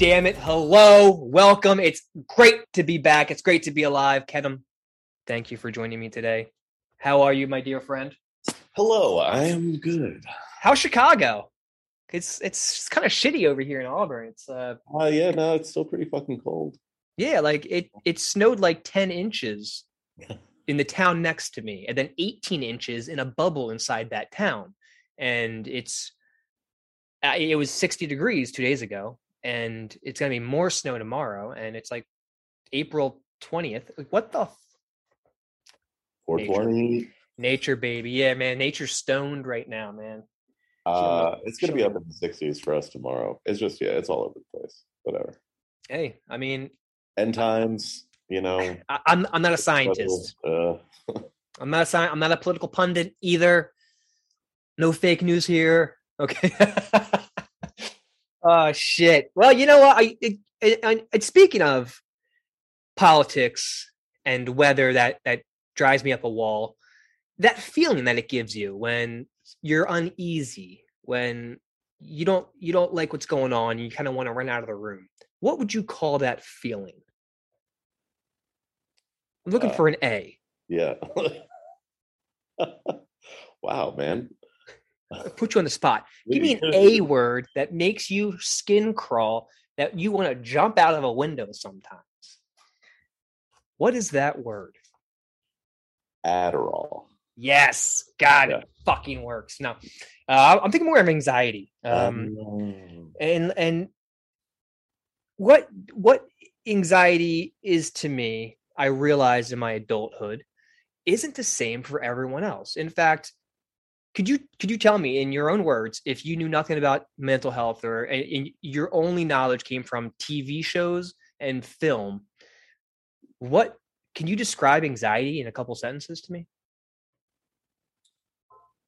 Damn it. Hello. Welcome. It's great to be back. It's great to be alive. Kevin, thank you for joining me today. How are you, my dear friend? Hello, I am good. How's Chicago? It's it's kind of shitty over here in Auburn. It's uh Uh, yeah, no, it's still pretty fucking cold. yeah, like it it snowed like 10 inches in the town next to me and then 18 inches in a bubble inside that town. And it's it was 60 degrees 2 days ago and it's going to be more snow tomorrow and it's like April 20th. Like, what the f- 420. nature baby? Yeah, man, nature's stoned right now, man. Uh, it's gonna be up in the 60s for us tomorrow. It's just yeah, it's all over the place. Whatever. Hey, I mean, End times, you know. I, I'm I'm not a scientist. Uh, I'm not a sci- I'm not a political pundit either. No fake news here. Okay. oh shit. Well, you know what? I, it, it, I it- speaking of politics and weather that that drives me up a wall. That feeling that it gives you when you're uneasy, when you don't you don't like what's going on, you kind of want to run out of the room. What would you call that feeling? I'm looking Uh, for an A. yeah. wow, man. Put you on the spot. Give me an A word that makes you skin crawl, that you want to jump out of a window sometimes. What is that word? Adderall. Yes, God, Yeah. it fucking works. No, uh, I'm thinking more of anxiety. Um, Um, and and what what anxiety is to me, I realized in my adulthood, isn't the same for everyone else. In fact, could you could you tell me in your own words if you knew nothing about mental health or and, your only knowledge came from TV shows and film? What can you describe anxiety in a couple sentences to me?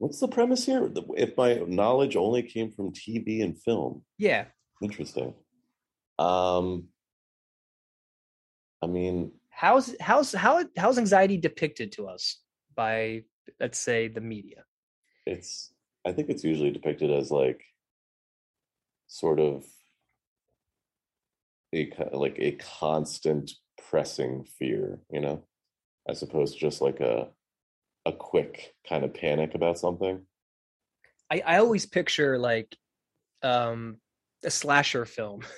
what's the premise here? If my knowledge only came from TV and film, Yeah, interesting. Um, I mean, how's how's how how's anxiety depicted to us by let's say the media? It's i think it's usually depicted as like sort of a like a constant pressing fear you know as opposed to just like a a quick kind of panic about something I, I always picture like um a slasher film.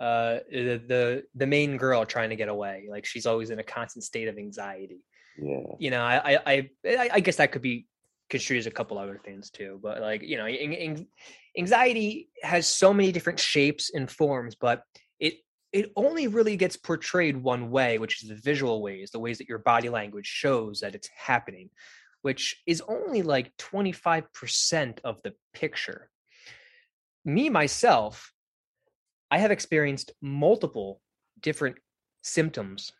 Uh the, the the main girl trying to get away. Like she's always in a constant state of anxiety. yeah You know, I I, I- I guess that could be construed as a couple other things too. But like, you know, an- an- anxiety has so many different shapes and forms, but it it only really gets portrayed one way, which is the visual ways, the ways that your body language shows that it's happening, which is only like 25% of the picture. Me, myself, I have experienced multiple different symptoms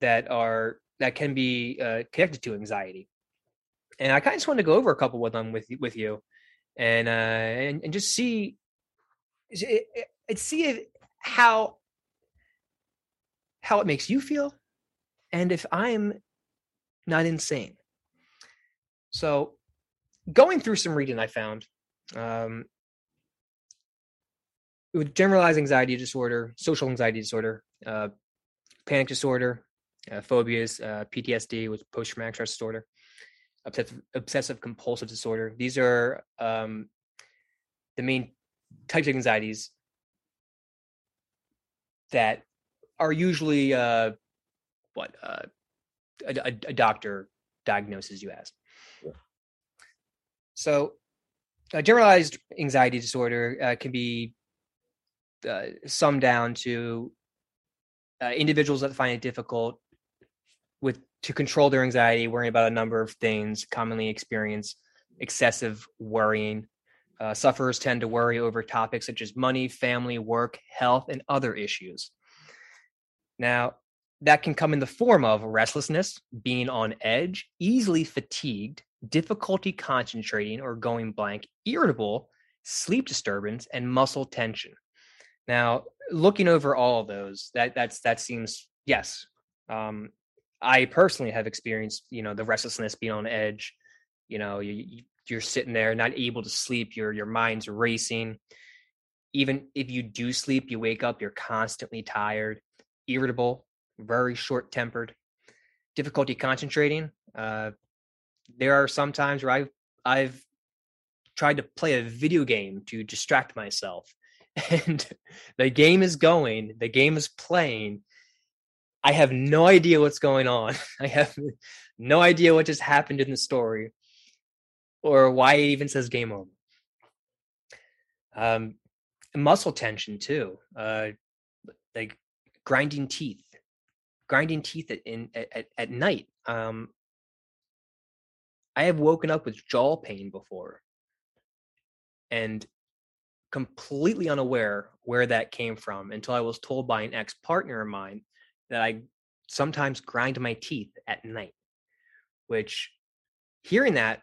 that are that can be uh, connected to anxiety, and I kind of just want to go over a couple with them with with you, and uh, and, and just see, see if, how how it makes you feel, and if I'm not insane. So, going through some reading, I found um, with generalized anxiety disorder, social anxiety disorder, uh, panic disorder, uh, phobias, uh, PTSD with post traumatic stress disorder, obsessive, obsessive compulsive disorder. These are um, the main types of anxieties that are usually uh, what uh, a, a, a doctor diagnoses you as. Yeah. So, uh, generalized anxiety disorder uh, can be uh, summed down to uh, individuals that find it difficult with to control their anxiety, worrying about a number of things, commonly experience excessive worrying. Uh, sufferers tend to worry over topics such as money, family, work, health, and other issues. Now, that can come in the form of restlessness, being on edge, easily fatigued, difficulty concentrating or going blank, irritable, sleep disturbance, and muscle tension. Now, looking over all of those, that that's that seems yes. Um, I personally have experienced, you know, the restlessness, being on edge. You know, you, you're sitting there not able to sleep. Your your mind's racing. Even if you do sleep, you wake up, you're constantly tired, irritable, very short tempered, difficulty concentrating. Uh, there are some times where I've I've tried to play a video game to distract myself, and the game is going, the game is playing. I have no idea what's going on. I have no idea what just happened in the story, or why it even says game over. Um, muscle tension too, uh, like grinding teeth grinding teeth at in at, at night. Um, I have woken up with jaw pain before, and completely unaware where that came from until I was told by an ex partner of mine that I sometimes grind my teeth at night. Which, hearing that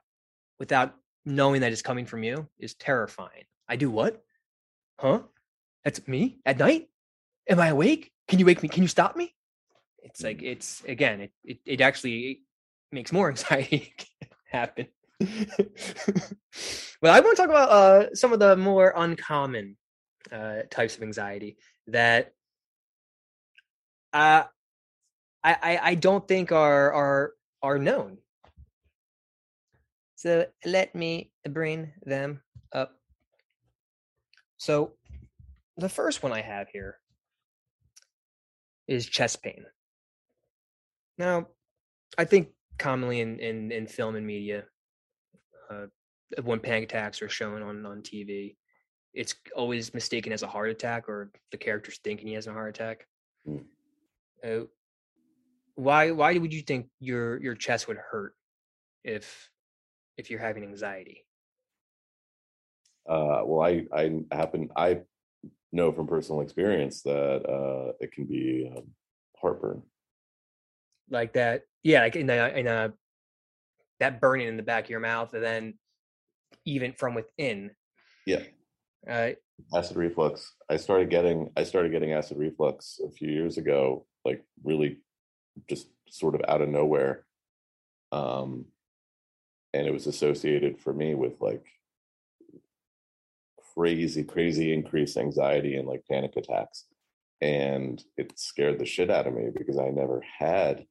without knowing that it's coming from you is terrifying. I do what? Huh? That's me at night? Am I awake? Can you wake me? Can you stop me? it's like mm. it's again it it, it actually makes more anxiety happen but i want to talk about uh, some of the more uncommon uh, types of anxiety that uh, I, I i don't think are are are known so let me bring them up so the first one i have here is chest pain now, I think commonly in in, in film and media, uh, when panic attacks are shown on on TV, it's always mistaken as a heart attack, or the character's thinking he has a heart attack. Mm. Uh, why why would you think your your chest would hurt if if you're having anxiety? Uh, well, I I happen I know from personal experience that uh, it can be um, heartburn like that. Yeah, like in a in a that burning in the back of your mouth, and then even from within. Yeah. Uh, acid reflux. I started getting I started getting acid reflux a few years ago, like really just sort of out of nowhere. Um and it was associated for me with like crazy, crazy increased anxiety and like panic attacks. And it scared the shit out of me because I never had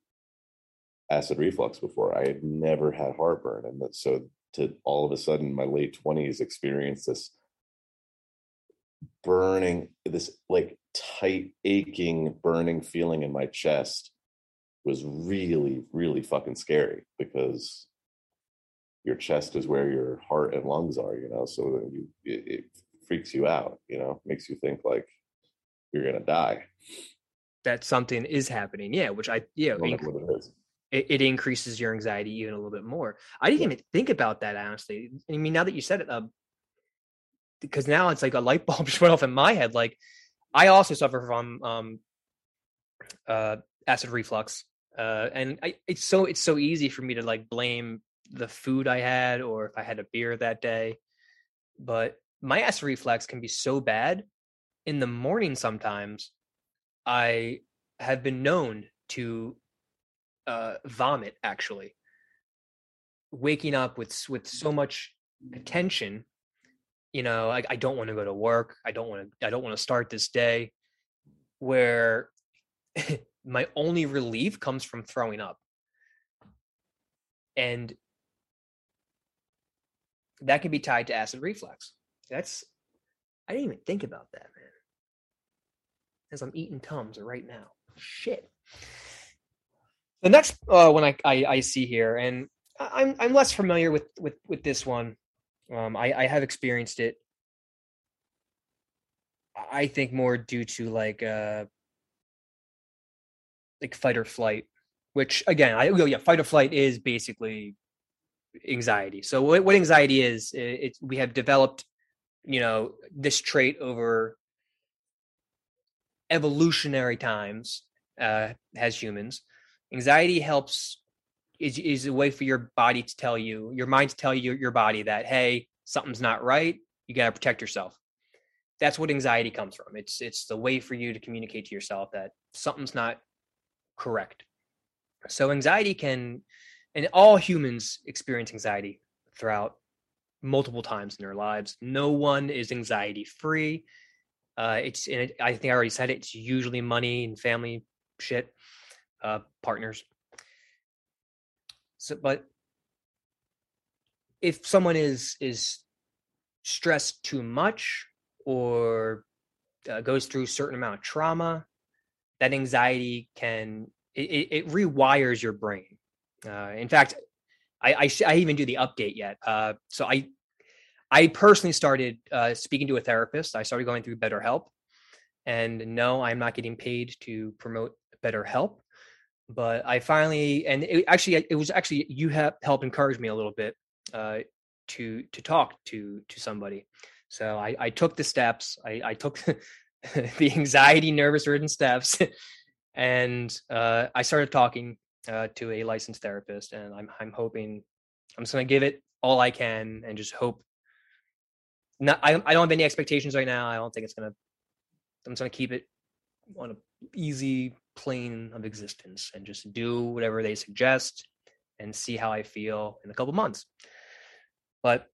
acid reflux before. I had never had heartburn, and that, so to all of a sudden, my late twenties, experience this burning, this like tight, aching, burning feeling in my chest was really, really fucking scary because your chest is where your heart and lungs are, you know. So you, it, it freaks you out, you know, makes you think like you're gonna die. That something is happening, yeah. Which I, yeah, I it, it, increases your anxiety even a little bit more. I didn't even think about that honestly. I mean, now that you said it, uh, because now it's like a light bulb just went off in my head. Like, I also suffer from um, uh, acid reflux, uh, and I, it's so it's so easy for me to like blame the food I had or if I had a beer that day. But my acid reflux can be so bad in the morning sometimes. I have been known to uh, vomit actually waking up with with so much attention you know I, I don't want to go to work i don't want to i don't want to start this day where my only relief comes from throwing up. And that can be tied to acid reflux. That's i didn't even think about that man. As i'm eating tums right now. Shit. The next uh, one I, I, I see here, and I'm I'm less familiar with with with this one. Um, I I have experienced it. I think more due to like uh like fight or flight, which again I oh yeah fight or flight is basically anxiety. So what what anxiety is? It's we have developed you know this trait over evolutionary times uh, as humans. Anxiety helps is is a way for your body to tell you, your mind to tell you your body that hey, something's not right. You got to protect yourself. That's what anxiety comes from. It's it's the way for you to communicate to yourself that something's not correct. So anxiety can, and all humans experience anxiety throughout multiple times in their lives. No one is anxiety free. Uh, it's and it, I think I already said it. It's usually money and family shit, uh, partners. So, but if someone is is stressed too much or uh, goes through a certain amount of trauma, that anxiety can it, it rewires your brain. Uh, in fact, I, I, I even do the update yet. Uh, so I I personally started uh, speaking to a therapist. I started going through BetterHelp, and no, I'm not getting paid to promote BetterHelp. But I finally, and it actually, it was actually you have helped encourage me a little bit uh, to to talk to to somebody. So I, I took the steps. I, I took the anxiety, nervous ridden steps, and uh, I started talking uh, to a licensed therapist. And I'm I'm hoping I'm just gonna give it all I can and just hope not I, I don't have any expectations right now. I don't think it's gonna I'm just gonna keep it on a easy plane of existence and just do whatever they suggest and see how I feel in a couple months. But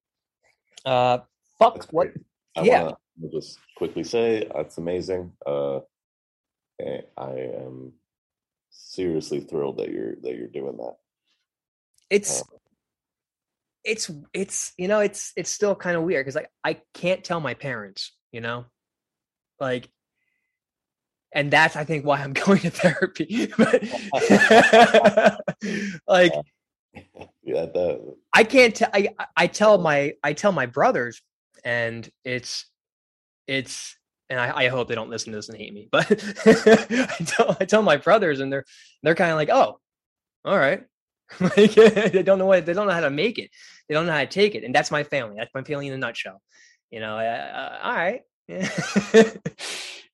uh fuck That's what. I yeah. wanna just quickly say that's amazing. Uh, I am seriously thrilled that you're that you're doing that. it's Uh, it's it's you know it's it's still kind of weird because like I can't tell my parents, you know, like, and that's I think why I'm going to therapy. but like yeah, that I can't tell. I I tell my I tell my brothers, and it's it's and I, I hope they don't listen to this and hate me, but I tell I tell my brothers, and they're they're kind of like, oh, all right. like they don't know what they don't know how to make it. They don't know how to take it, and that's my family. That's my family in a nutshell. You know, uh, all right.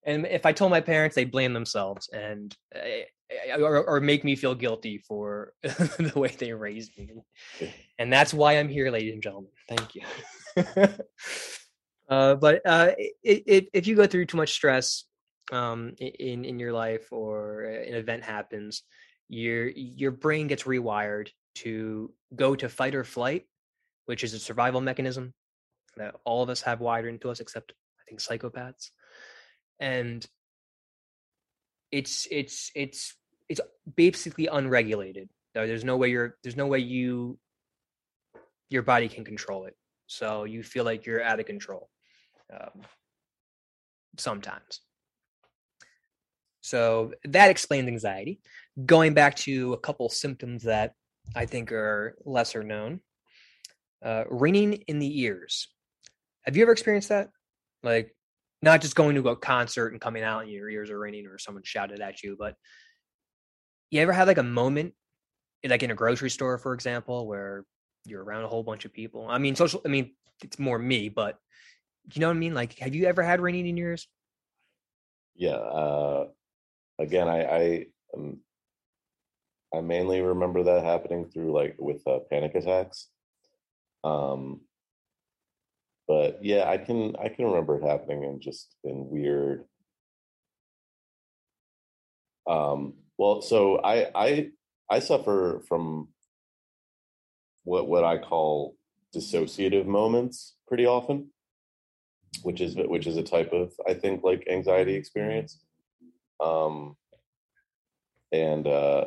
And if I told my parents, they blame themselves and uh, or, or make me feel guilty for the way they raised me. And that's why I'm here, ladies and gentlemen. Thank you. uh, but uh, it, it, if you go through too much stress um, in in your life or an event happens, your your brain gets rewired to go to fight or flight, which is a survival mechanism that all of us have wired into us, except I think psychopaths. And it's it's it's it's basically unregulated. There's no way you're there's no way you your body can control it. So you feel like you're out of control um, sometimes. So that explains anxiety. Going back to a couple symptoms that I think are lesser known, uh, ringing in the ears. Have you ever experienced that? Like, not just going to a concert and coming out and your ears are ringing or someone shouted at you, but you ever had like a moment, like in a grocery store, for example, where you're around a whole bunch of people? I mean, social, I mean, it's more me, but you know what I mean? Like, have you ever had ringing in your ears? yeah. Uh, again, I I um, I mainly remember that happening through like with uh, panic attacks. Um, but yeah, I can I can remember it happening and just in weird. Um, well, so I I I suffer from what what I call dissociative moments pretty often, which is which is a type of I think like anxiety experience. Um, and uh,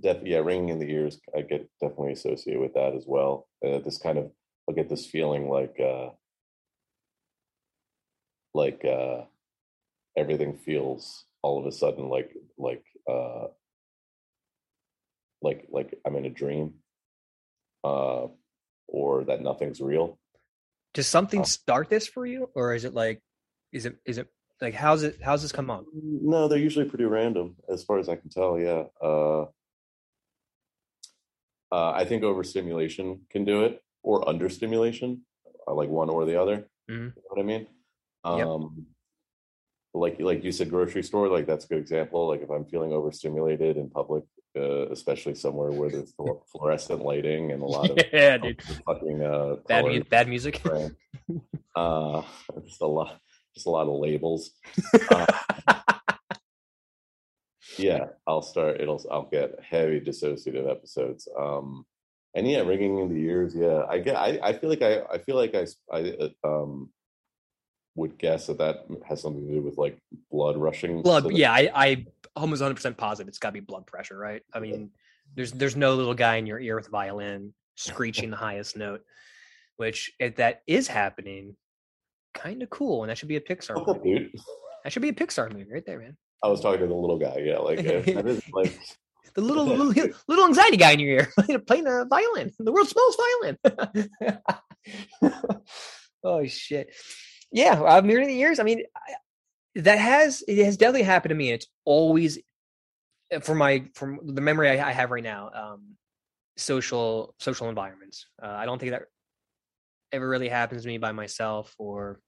def- yeah, ringing in the ears, I get definitely associated with that as well. Uh, this kind of I'll get this feeling like uh, like uh, everything feels all of a sudden like like uh, like like I'm in a dream, uh, or that nothing's real. Does something Oh. start this for you, or is it like, is it is it like how's it how's this come on? No, they're usually pretty random, as far as I can tell. Yeah, uh, uh, I think overstimulation can do it, or understimulation, uh, like one or the other. Mhm. You know what I mean? Yep. Um, like like you said grocery store like that's a good example like if i'm feeling overstimulated in public uh, especially somewhere where there's fluorescent lighting and a lot of yeah, dude. fucking uh Bad, mu- bad music. uh just a lot just a lot of labels uh, yeah i'll start it'll i'll get heavy dissociative episodes um and yeah ringing in the ears yeah i get i, I feel like i i feel like i i um would guess that that has something to do with like blood rushing blood. the- yeah, I, I almost 100 percent positive it's got to be blood pressure, right? I mean, there's there's no little guy in your ear with a violin screeching the highest note, which if that is happening, kind of cool, and that should be a Pixar up, movie. dude? That should be a Pixar movie right there, man. I was talking to the little guy. Yeah, like uh, is like The little little little anxiety guy in your ear playing- playing a violin, the world smells violin. oh shit! Yeah, uh, mirror in the years. I mean, I, that has it has definitely happened to me. It's always for my from the memory I, I have right now. Um, social social environments. Uh, I don't think that ever really happens to me by myself, or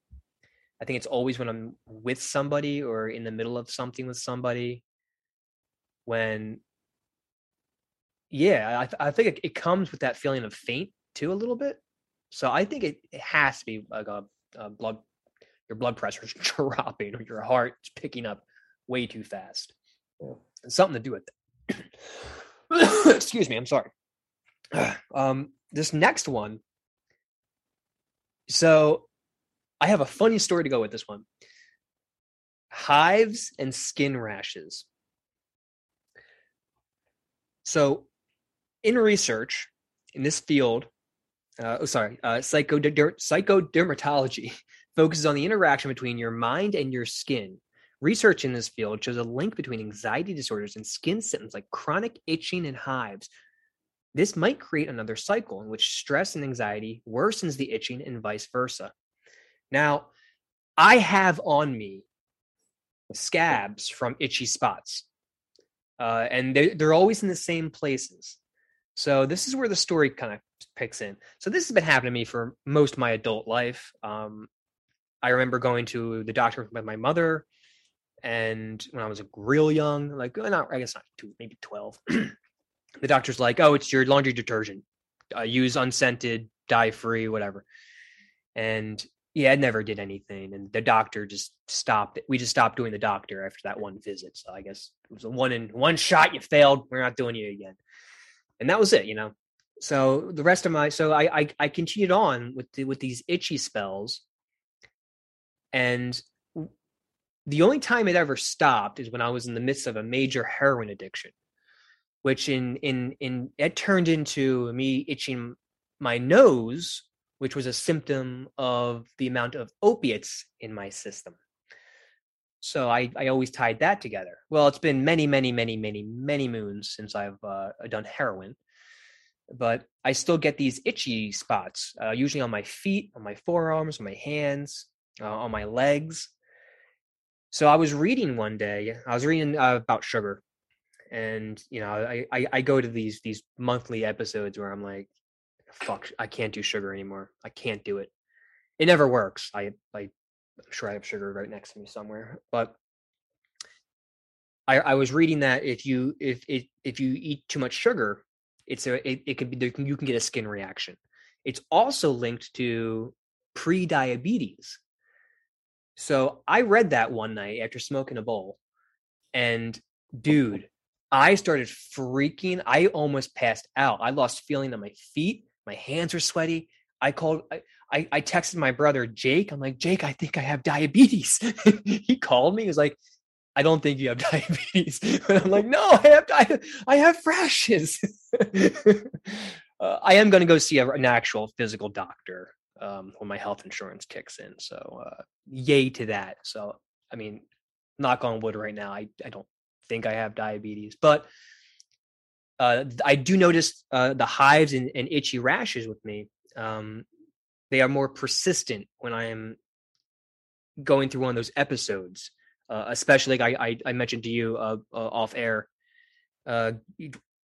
I think it's always when I'm with somebody or in the middle of something with somebody. When yeah, I, I think it, it comes with that feeling of faint too a little bit. So I think it, it has to be like a, a blood, your blood pressure is dropping or your heart is picking up way too fast. Yeah. It's something to do with that. Excuse me, I'm sorry. Um, this next one. So I have a funny story to go with this one. Hives and skin rashes. So, in research in this field, uh, oh, sorry, uh, psychoder- psychodermatology focuses on the interaction between your mind and your skin. Research in this field shows a link between anxiety disorders and skin symptoms like chronic itching and hives. This might create another cycle in which stress and anxiety worsens the itching and vice versa. Now, I have on me scabs from itchy spots, uh, and they, they're always in the same places. So this is where the story kind of picks in. So this has been happening to me for most of my adult life. Um, I remember going to the doctor with my mother, and when I was like, real young, like uh, not I guess not two, maybe twelve. the doctor's like, "Oh, it's your laundry detergent. Uh, use unscented, dye-free, whatever." And yeah, it never did anything, and the doctor just stopped. We just stopped doing the doctor after that one visit. So I guess it was a one in one shot. You failed. We're not doing you again, and that was it. You know. So the rest of my so I I, I continued on with the, with these itchy spells, and the only time it ever stopped is when I was in the midst of a major heroin addiction, which in in in it turned into me itching my nose, which was a symptom of the amount of opiates in my system. So I I always tied that together. Well, it's been many many many many many moons since I've uh, done heroin, but I still get these itchy spots, uh, usually on my feet, on my forearms, on my hands, uh, on my legs. So I was reading one day. I was reading uh, about sugar, and you know, I, I I go to these these monthly episodes where I'm like, "Fuck, I can't do sugar anymore. I can't do it. It never works." I I I'm sure I have sugar right next to me somewhere, but I I was reading that if you if if if you eat too much sugar, it's a it, it could be you can get a skin reaction. It's also linked to pre-diabetes. So I read that one night after smoking a bowl, and dude, I started freaking. I almost passed out. I lost feeling on my feet. My hands were sweaty. I called. I, I, I texted my brother Jake. I'm like, Jake, I think I have diabetes. he called me. He was like, I don't think you have diabetes. And I'm like, no, I have I, I have rashes. uh, I am going to go see a, an actual physical doctor um, when my health insurance kicks in. So, uh, yay to that. So, I mean, knock on wood right now. I, I don't think I have diabetes, but uh, I do notice uh, the hives and, and itchy rashes with me. Um, they are more persistent when I am going through one of those episodes, uh, especially like I, I, I mentioned to you uh, uh, off air. Uh,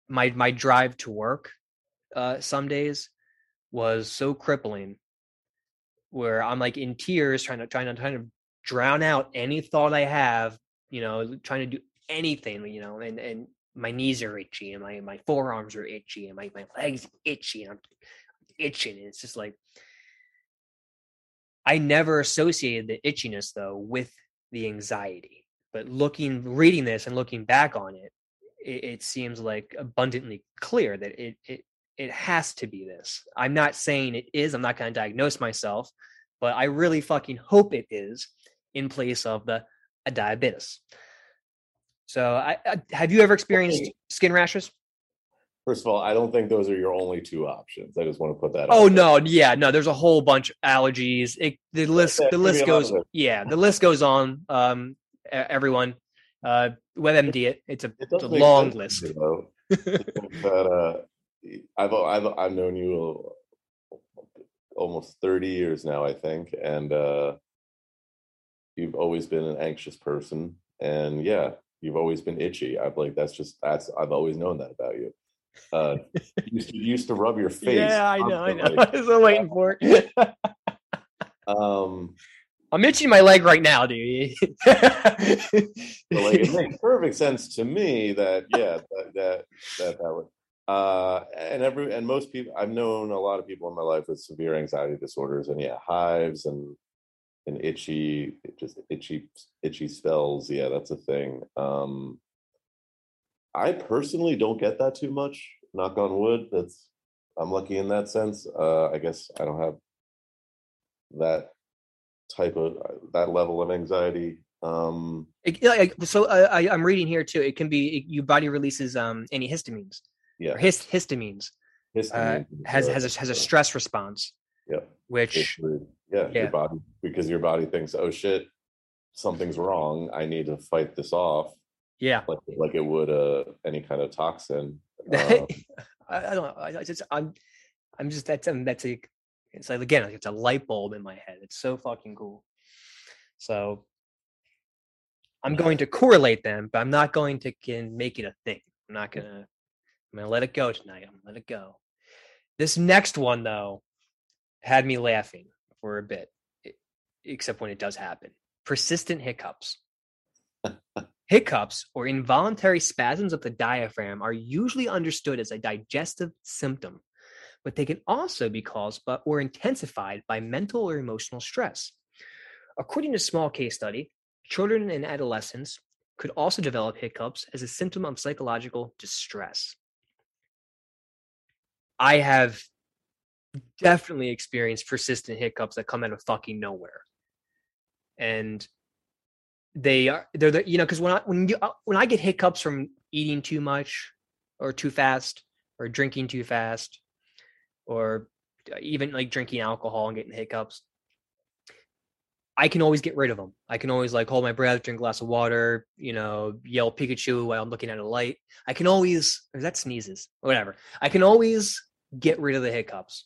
my my drive to work some days was so crippling, where I'm like in tears trying to trying to trying to drown out any thought I have, you know, trying to do anything, you know, and and my knees are itchy and my my forearms are itchy and my, my legs itchy and I'm itching. And it's just like I never associated the itchiness though with the anxiety. But looking reading this and looking back on it, it, it seems like abundantly clear that it it it has to be this. I'm not saying it is. I'm not going to diagnose myself, but I really fucking hope it is in place of the a diabetes. So, I, I, have you ever experienced skin rashes? First of all, I don't think those are your only two options. I just want to put that. Out. Oh no, yeah, no. There's a whole bunch of allergies. It, the list, the list goes. Yeah, the list goes on. Um, everyone, uh, WebMD it. It's a, It it's a long sense list. to me, though, that uh, I've I've I've known you almost thirty years now, I think, and uh, you've always been an anxious person, and yeah, you've always been itchy. I've like that's just that's I've always known that about you. Uh, you used to, you used to rub your face. Yeah, I know, I know. I was waiting for it. Um, I'm itching my leg right now, dude. Like it makes perfect sense to me that yeah that that that, that would uh and every and most people I've known a lot of people in my life with severe anxiety disorders and yeah hives and and itchy just itchy itchy spells. Yeah that's a thing. Um I personally don't get that too much knock on wood. That's I'm lucky in that sense. Uh I guess I don't have that type of that level of anxiety. Um It- like, so uh, I, I'm reading here too. It can be it, your body releases um antihistamines yeah or hist, histamines. Uh, has has a, has a stress response, yeah which yeah, Yeah. your body because your body thinks, oh shit, something's wrong. I need to fight this off, yeah. like like it would uh any kind of toxin. Uh, I, I don't know. I, I just I'm I'm just that's um, that's a it's like again like it's a light bulb in my head. It's so fucking cool. So I'm going to correlate them, but I'm not going to can make it a thing. I'm not gonna I'm gonna let it go tonight. I'm gonna let it go. This next one though had me laughing for a bit, except when it does happen. Persistent hiccups. Hiccups or involuntary spasms of the diaphragm are usually understood as a digestive symptom, but they can also be caused by, or intensified by mental or emotional stress. According to a small case study, children and adolescents could also develop hiccups as a symptom of psychological distress. I have definitely experienced persistent hiccups that come out of fucking nowhere. And they are they're the you know because when I when you uh, when I get hiccups from eating too much or too fast or drinking too fast or uh, even like drinking alcohol and getting hiccups I can always get rid of them. I can always like hold my breath, drink a glass of water, you know, yell Pikachu while I'm looking at a light. I can always, that sneezes, whatever. I can always get rid of the hiccups,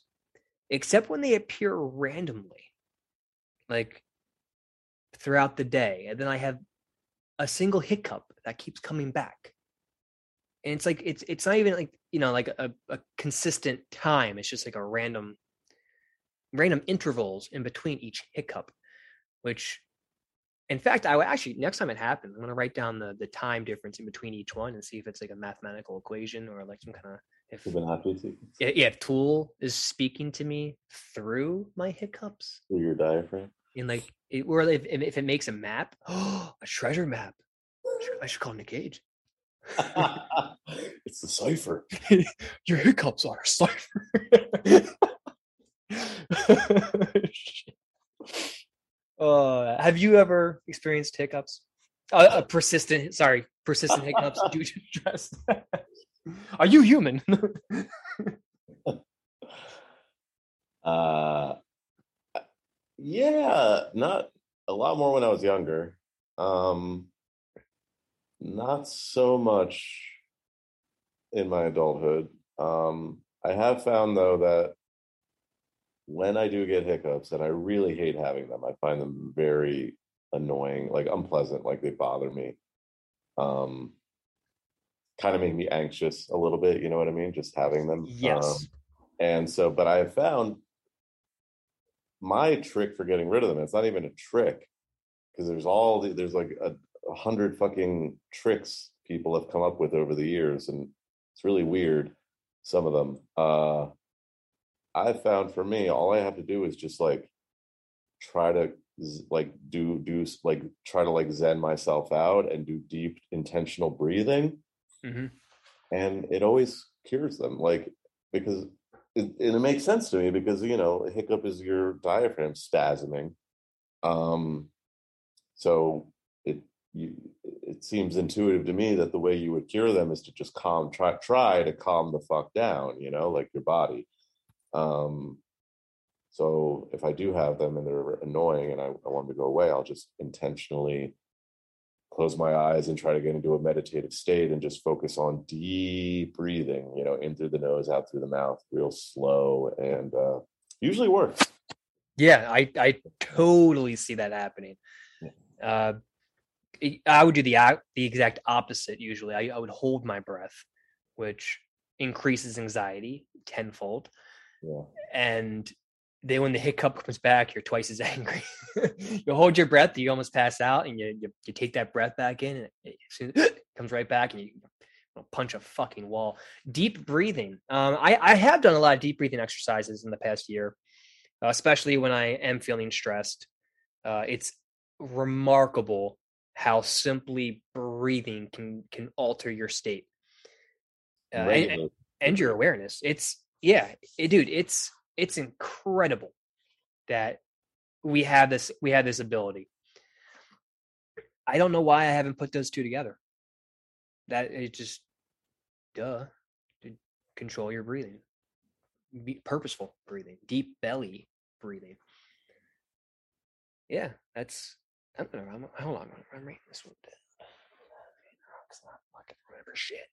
except when they appear randomly, like throughout the day. And then I have a single hiccup that keeps coming back. And it's like, it's, it's not even like, you know, like a, a consistent time. It's just like a random, random intervals in between each hiccup which in fact i would actually next time it happens i'm to write down the the time difference in between each one and see if it's like a mathematical equation or like some kind of if Fibonacci sequence yeah, yeah if tool is speaking to me through my hiccups through your diaphragm. and like it, or if, if it makes a map a treasure map i should call nick cage it's the cipher. your hiccups are a cipher Uh, have you ever experienced hiccups? Uh, a persistent, sorry, persistent hiccups due to stress. Are you human? Uh, yeah, not a lot more when I was younger. Um, not so much in my adulthood. Um, I have found though that when I do get hiccups, and I really hate having them, I find them very annoying, like unpleasant, like they bother me. Um, kind of make me anxious a little bit. You know what I mean? Just having them. Um, yes. and so, but I have found my trick for getting rid of them, it's not even a trick, because there's all the, there's like a, a hundred fucking tricks people have come up with over the years, and it's really weird. Some of them. Uh, I've found for me, all I have to do is just like try to like do do like try to like zen myself out and do deep intentional breathing mm-hmm. and it always cures them like because it, and it makes sense to me because you know hiccup is your diaphragm spasming um so it you it seems intuitive to me that the way you would cure them is to just calm try try to calm the fuck down you know like your body um so if I do have them and they're annoying and I, I want them to go away, I'll just intentionally close my eyes and try to get into a meditative state and just focus on deep breathing, you know, in through the nose, out through the mouth, real slow, and uh, usually works. Yeah, I I totally see that happening. Uh, I would do the the exact opposite. Usually, I, I would hold my breath, which increases anxiety tenfold. Yeah. And then when the hiccup comes back, you're twice as angry. you hold your breath, you almost pass out, and you you, you take that breath back in, and it, it comes right back, and you punch a fucking wall. Deep breathing. Um, I I have done a lot of deep breathing exercises in the past year, especially when I am feeling stressed. Uh, it's remarkable how simply breathing can can alter your state uh, and, and your awareness. It's yeah, it, dude. It's it's incredible that we have this we have this ability. I don't know why I haven't put those two together. That it just duh control your breathing. Be purposeful breathing, deep belly breathing. Yeah, that's I don't know. I'm, hold on, I'm reading this one. Because I fucking remember shit.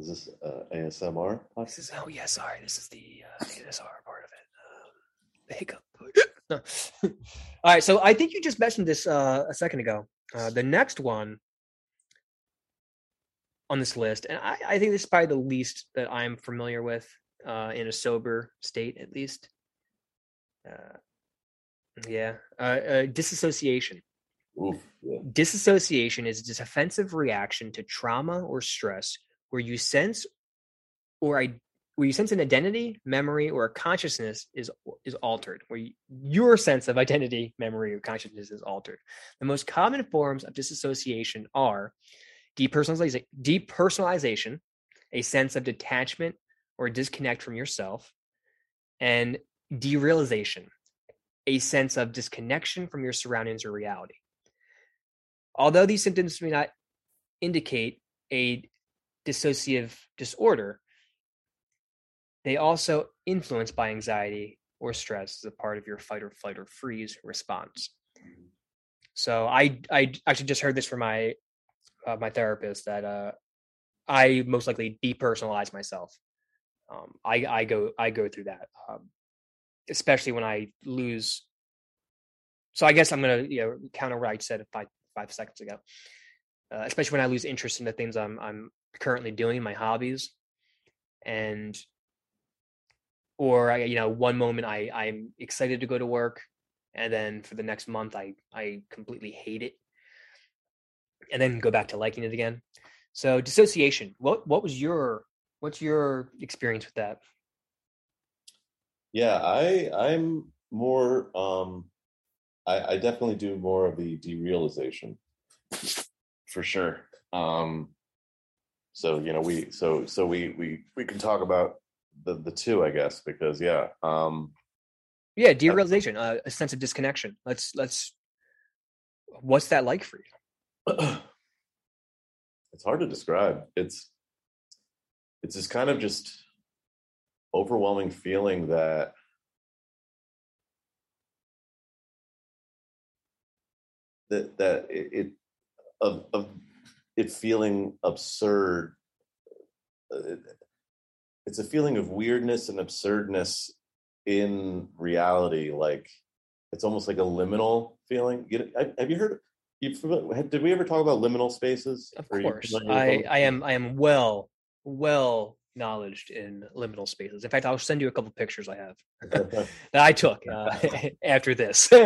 Is this uh, ASMR? This is oh yeah, sorry. This is the uh, ASMR part of it. Um, the hiccup. All right, so I think you just mentioned this uh, a second ago. Uh, the next one on this list, and I, I, think this is probably the least that I'm familiar with uh, in a sober state, at least. Uh, yeah, uh, uh, disassociation. Oof, yeah. Disassociation is a defensive reaction to trauma or stress where you sense or I where you sense an identity, memory, or consciousness is is altered, where you, your sense of identity, memory, or consciousness is altered. The most common forms of disassociation are depersonalization, depersonalization, a sense of detachment or disconnect from yourself, and derealization, a sense of disconnection from your surroundings or reality. Although these symptoms may not indicate a dissociative disorder, they also influenced by anxiety or stress as a part of your fight or flight or freeze response. So I I actually just heard this from my uh, my therapist that uh, I most likely depersonalize myself. Um, I I go I go through that, um, especially when I lose. So I guess I'm gonna you know counter what I said five five seconds ago. Uh, especially when I lose interest in the things I'm I'm currently doing, my hobbies, and or I, you know, one moment I I'm excited to go to work, and then for the next month I I completely hate it, and then go back to liking it again. So dissociation. What what was your what's your experience with that? Yeah, I I'm more um I, I definitely do more of the derealization for sure. Um so you know we so so we we we can talk about the the two i guess because yeah um yeah derealization uh, a sense of disconnection. Let's let's what's that like for you? It's hard to describe. It's it's this kind of just overwhelming feeling that that that it, it of of it feeling absurd. Uh, it's a feeling of weirdness and absurdness in reality. Like it's almost like a liminal feeling. You know, have you heard? You did we ever talk about liminal spaces? Of course, I I am I am well well acknowledged in liminal spaces. In fact, I'll send you a couple pictures I have that I took uh, after this. so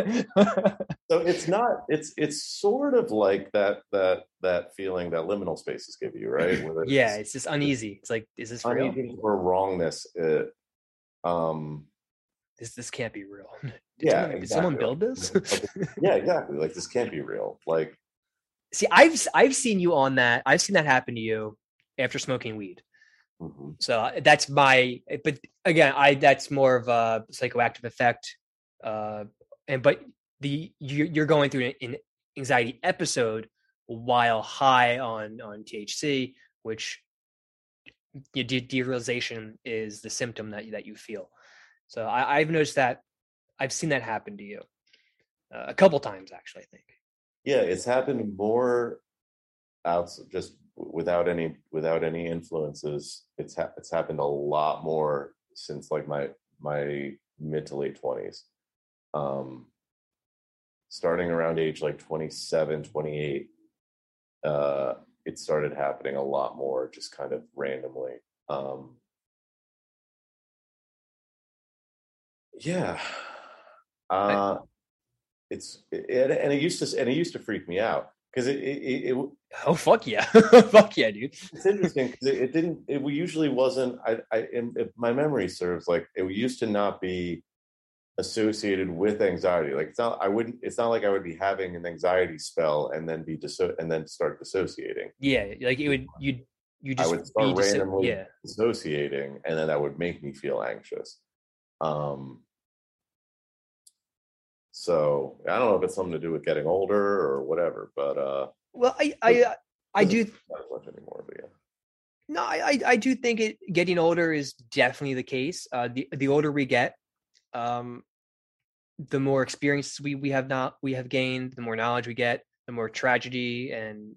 it's not it's it's sort of like that that that feeling that liminal spaces give you, right? Where yeah, it's just uneasy. It's like, is this real? or wrongness. It, um, This this can't be real. Did Yeah, someone, did someone build this? yeah, exactly. Like this can't be real. Like See, I've I've seen you on that. I've seen that happen to you after smoking weed. Mhm. So uh, that's my. But again, I that's more of a psychoactive effect. Uh, and but the you, you're going through an, an anxiety episode while high on on THC, which your de- derealization is the symptom that you, that you feel. So I, I've noticed that I've seen that happen to you uh, a couple times actually. I think. yeah, it's happened more outs just without any without any influences. It's ha- it's happened a lot more since like my my mid to late twenties. Um, starting around age like 27, 28, uh, it started happening a lot more, just kind of randomly. Um, yeah, uh, it's it, and it used to and it used to freak me out because it, it, it, Oh fuck yeah, fuck yeah, dude. it's interesting because it, it didn't it usually wasn't i i in, if my memory serves like it used to not be associated with anxiety like it's not i wouldn't it's not like i would be having an anxiety spell and then be disso- and then start dissociating Yeah, like it would you you i just would start be disso- randomly yeah. dissociating and then that would make me feel anxious um so i don't know if it's something to do with getting older or whatever but uh Well, I I uh, I do not much anymore but yeah no, I I- I do think it getting older is definitely the case. Uh, the the older we get, um, the more experience we we have not we have gained, the more knowledge we get, the more tragedy and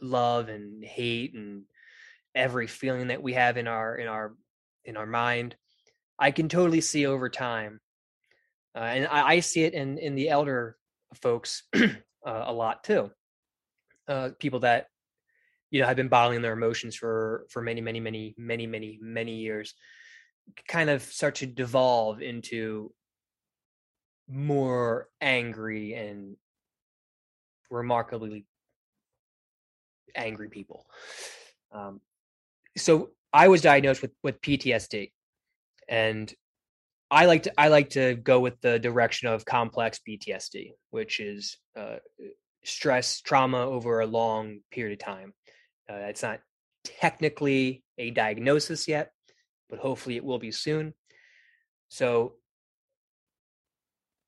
love and hate and every feeling that we have in our in our in our mind. I can totally see over time, uh, and I, I see it in in the elder folks uh, a lot too. Uh, people that you know have been bottling their emotions for for many many many many many many years kind of start to devolve into more angry and remarkably angry people um, so i was diagnosed with with ptsd and i like to i like to go with the direction of complex ptsd which is uh, stress trauma over a long period of time uh, it's not technically a diagnosis yet, but hopefully it will be soon. So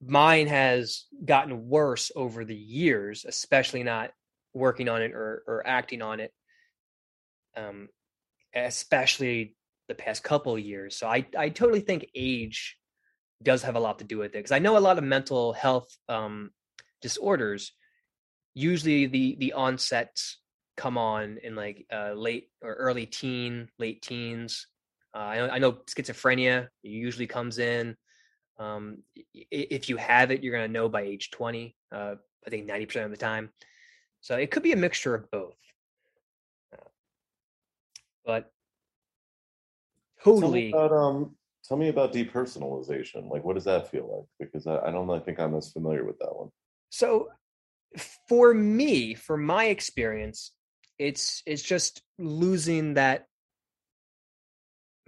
mine has gotten worse over the years, especially not working on it or, or acting on it, um, especially the past couple years. So I, I totally think age does have a lot to do with it because I know a lot of mental health um, disorders. Usually the the onsets come on in like uh, late or early teen, late teens. Uh, I, know, I know schizophrenia usually comes in. Um, if you have it, you're going to know by age 20, uh, I think 90% of the time. So it could be a mixture of both. Uh, but Tell me totally. about um. Tell me about depersonalization. Like, what does that feel like? Because I, I don't I think I'm as familiar with that one. So for me, for my experience, it's it's just losing that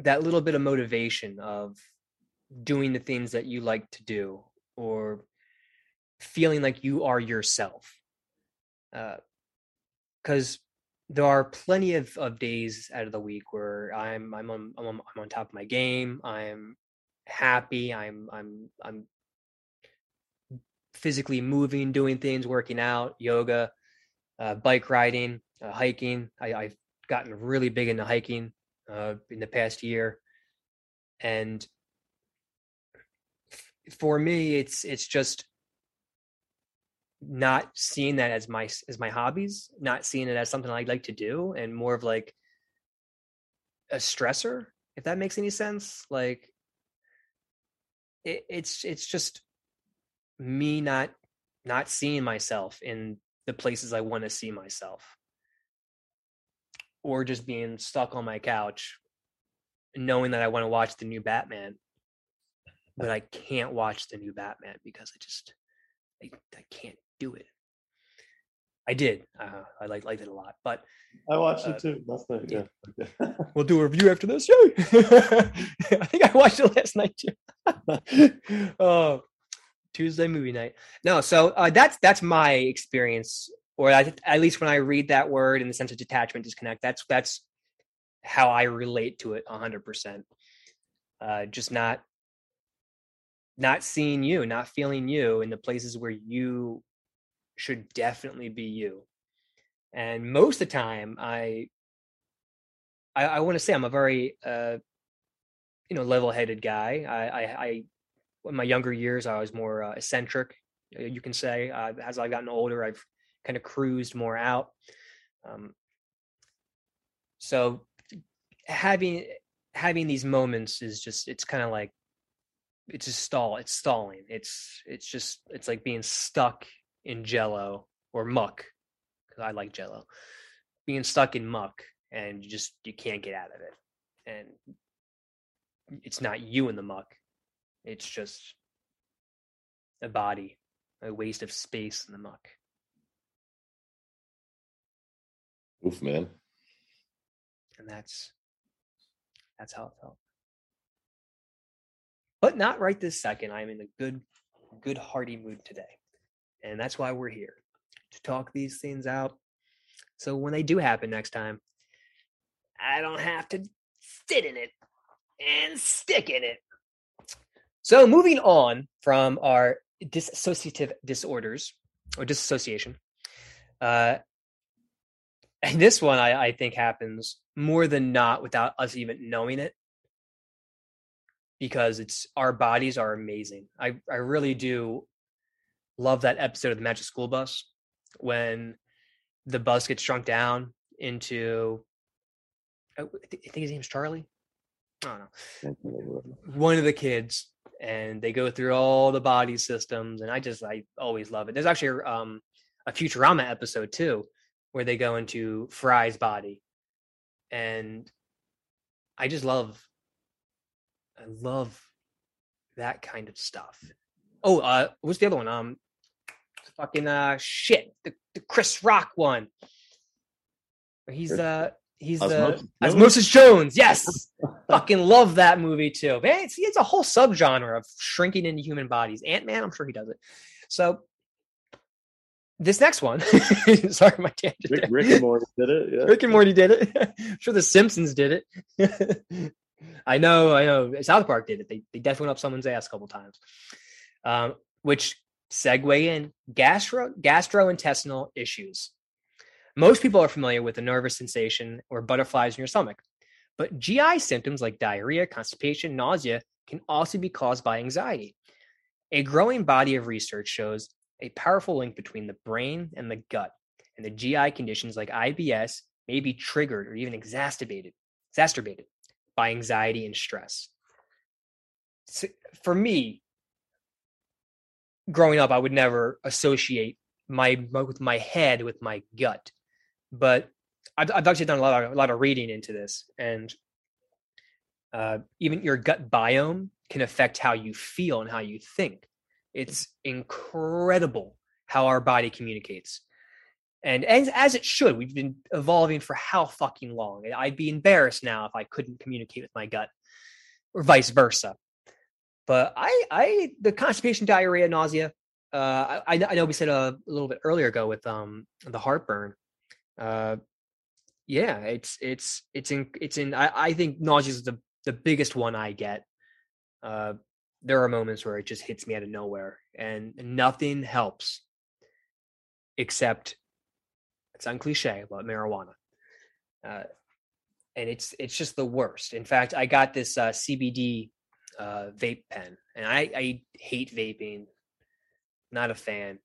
that little bit of motivation of doing the things that you like to do or feeling like you are yourself. Uh because there are plenty of, of days out of the week where I'm I'm on, I'm on I'm on top of my game. I'm happy. I'm I'm I'm physically moving, doing things, working out, yoga, uh, bike riding, uh, hiking. I, I've gotten really big into hiking uh, in the past year, and f- for me, it's it's just not seeing that as my as my hobbies, not seeing it as something I'd like to do, and more of like a stressor, if that makes any sense. Like it, it's it's just me not not seeing myself in the places I want to see myself. Or just being stuck on my couch knowing that I want to watch the new Batman, but I can't watch the new Batman because I just I, I can't do it. I did. Uh, I like liked it a lot, but I watched Uh, it too last night. Yeah. we'll do a review after this. I think I watched it last night too. oh, Tuesday movie night. No, so uh, that's that's my experience, or I, at least when I read that word in the sense of detachment, disconnect. That's that's how I relate to it hundred percent. Uh, just not not seeing you, not feeling you in the places where you should definitely be you. And most of the time, I I, I want to say I'm a very uh, you know level-headed guy. I, I, I in my younger years I was more uh, eccentric, you can say. Uh, as I've gotten older, I've kind of cruised more out. Um, so having having these moments is just it's kind of like it's just stall. It's stalling. It's it's just it's like being stuck in Jello or muck because I like Jello. Being stuck in muck and you just you can't get out of it and it's not you in the muck it's just a body a waste of space in the muck Oof, man. and that's that's how it felt but not right this second i'm in a good good hearty mood today and that's why we're here to talk these things out. So when they do happen next time i don't have to sit in it and stick in it. So moving on from our dissociative disorders or disassociation uh and this one I, I think happens more than not without us even knowing it. Because it's our bodies are amazing. I, I really do love that episode of the Magic School Bus when the bus gets shrunk down into I think his name's Charlie. I don't know. One of the kids and they go through all the body systems and I just I always love it. There's actually um a Futurama episode too where they go into Fry's body. And I just love I love that kind of stuff. Oh, uh what's the other one? Um fucking uh shit. The, the Chris Rock one. He's Chris- uh he's the Osmosis Jones? Osmosis Jones. Yes. fucking love that movie too. Man, it's, it's a whole subgenre of shrinking into human bodies. Ant-Man, I'm sure he does it. So this next one, sorry, my tangent. Rick. Rick and Morty did it. Yeah. Rick and Morty did it. I'm sure the Simpsons did it. I know, I know. South Park did it. They they definitely went up someone's ass a couple times. Um, which segue in gastro gastrointestinal issues. Most people are familiar with the nervous sensation or butterflies in your stomach, but GI symptoms like diarrhea, constipation, nausea can also be caused by anxiety. A growing body of research shows a powerful link between the brain and the gut, and the GI conditions like IBS may be triggered or even exacerbated, exacerbated by anxiety and stress. So for me, growing up, I would never associate my with my head with my gut, but I've, I've actually done a lot of a lot of reading into this, and uh, even your gut biome can affect how you feel and how you think. It's incredible how our body communicates. And as, as it should, we've been evolving for how fucking long? I'd be embarrassed now if I couldn't communicate with my gut, or vice versa. But I, I, the constipation, diarrhea, nausea. Uh, I, I know we said a, a little bit earlier ago with um the heartburn. Uh, yeah, it's it's it's in it's in. I, I think nausea is the the biggest one I get. Uh, there are moments where it just hits me out of nowhere, and nothing helps except it's on cliche about marijuana. Uh, and it's it's just the worst. In fact, I got this uh, CBD uh, vape pen, and I, I hate vaping, not a fan.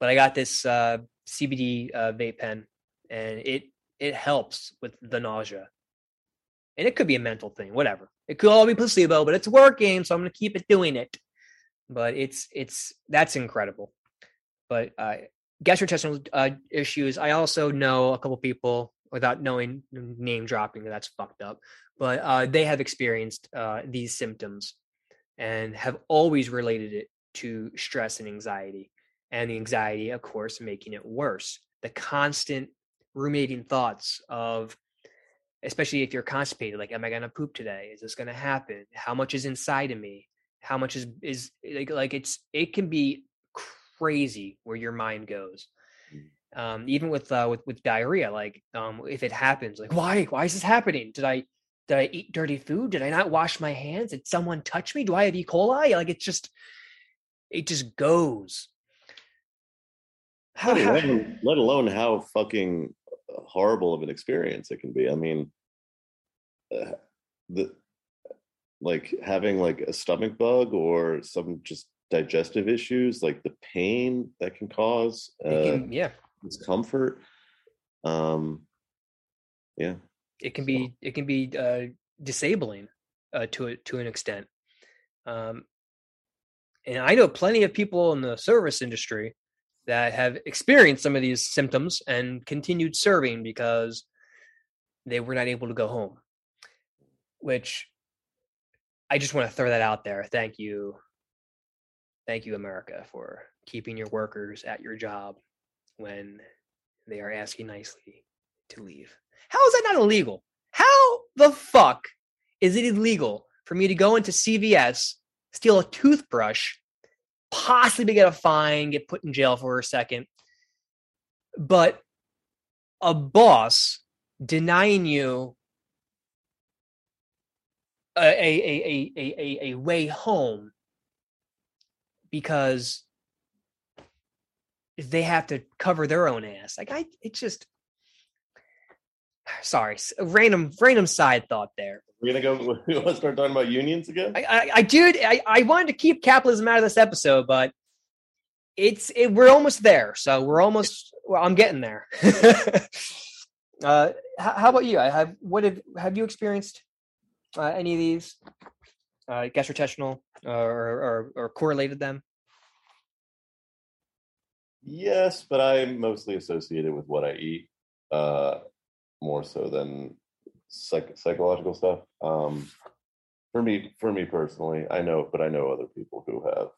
But I got this uh, CBD uh, vape pen, and it it helps with the nausea. And it could be a mental thing, whatever. It could all be placebo, but it's working, so I'm to keep it doing it. But it's it's that's incredible. But uh, gastrointestinal uh, issues. I also know a couple people without knowing name dropping that's fucked up but uh, they have experienced uh, these symptoms and have always related it to stress and anxiety and the anxiety of course making it worse. The constant ruminating thoughts of especially if you're constipated like am i going to poop today? Is this going to happen? How much is inside of me? How much is is like like it's it can be crazy where your mind goes. Um even with uh with with diarrhea like um if it happens like why? Why is this happening? Did i did i eat dirty food? Did i not wash my hands? Did someone touch me? Do i have e. coli? Like it's just it just goes. How, let, alone, let alone how fucking horrible of an experience it can be. I mean, uh, the like having like a stomach bug or some just digestive issues, like the pain that can cause uh, can- yeah discomfort. Um, yeah, it can be it can be uh, disabling uh, to a, to an extent. Um, and I know plenty of people in the service industry that have experienced some of these symptoms and continued serving because they were not able to go home. Which I just want to throw that out there. Thank you, thank you, America, for keeping your workers at your job when they are asking nicely to leave. How is that not illegal? How the fuck is it illegal for me to go into CVS, steal a toothbrush, possibly get a fine, get put in jail for a second, but a boss denying you a a a a a, a way home because they have to cover their own ass. Like I, it just sorry, random random side thought there. we're gonna go. We want to start talking about unions again. I I, I did I, I wanted to keep capitalism out of this episode, but it's it, we're almost there. So we're almost well, I'm getting there. uh, how, how about you? I have what have have you experienced uh, any of these uh, gastrointestinal or, or or correlated them? Yes, but I'm mostly associated with what I eat, uh, more so than psych- psychological stuff. Um, for me, for me personally, I know, but I know other people who have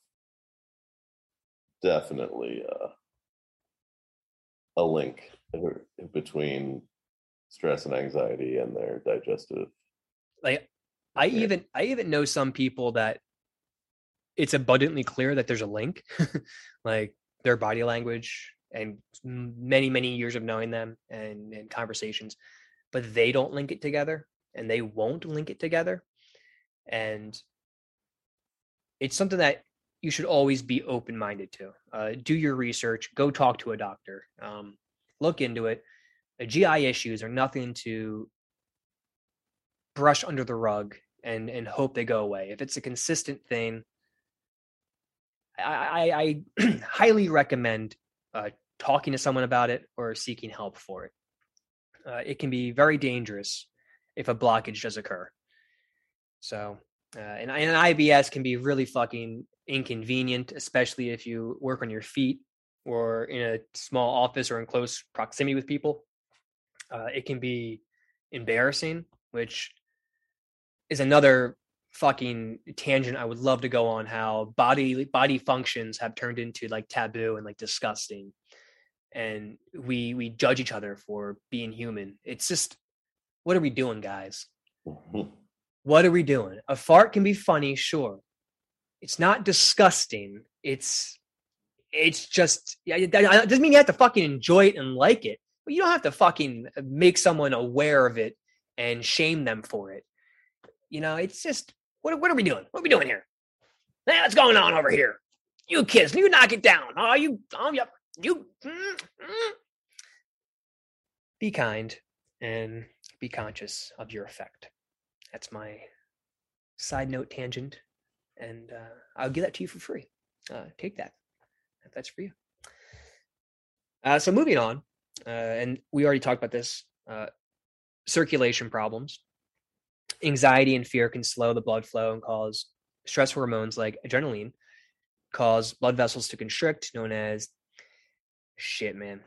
definitely uh, a link between stress and anxiety and their digestive. like i Yeah. even i even know some people that it's abundantly clear that there's a link like their body language and many many years of knowing them and, and conversations but they don't link it together and they won't link it together and it's something that you should always be open-minded to uh, do your research go talk to a doctor um, look into it the gi issues are nothing to brush under the rug and and hope they go away. If it's a consistent thing, I I, highly recommend uh, talking to someone about it or seeking help for it. Uh, it can be very dangerous if a blockage does occur. So, uh, and, and IBS can be really fucking inconvenient, especially if you work on your feet or in a small office or in close proximity with people. Uh, it can be embarrassing, which is another fucking tangent I would love to go on how body body functions have turned into like taboo and like disgusting. And we we judge each other for being human. It's just what are we doing guys? What are we doing? A fart can be funny sure. It's not disgusting. It's it's just yeah, it it doesn't mean you have to fucking enjoy it and like it but you don't have to fucking make someone aware of it and shame them for it. You know, it's just what what are we doing? What are we doing here? Hey, what's going on over here? You kids, you knock it down. Oh, you, oh, yep, you. mm, mm. Be kind and be conscious of your effect. That's my side note tangent, and uh, I'll give that to you for free. Uh, take that if that's for you. Uh, so moving on, uh, and we already talked about this. Uh, circulation problems anxiety and fear can slow the blood flow and cause stress hormones like adrenaline cause blood vessels to constrict known as shit man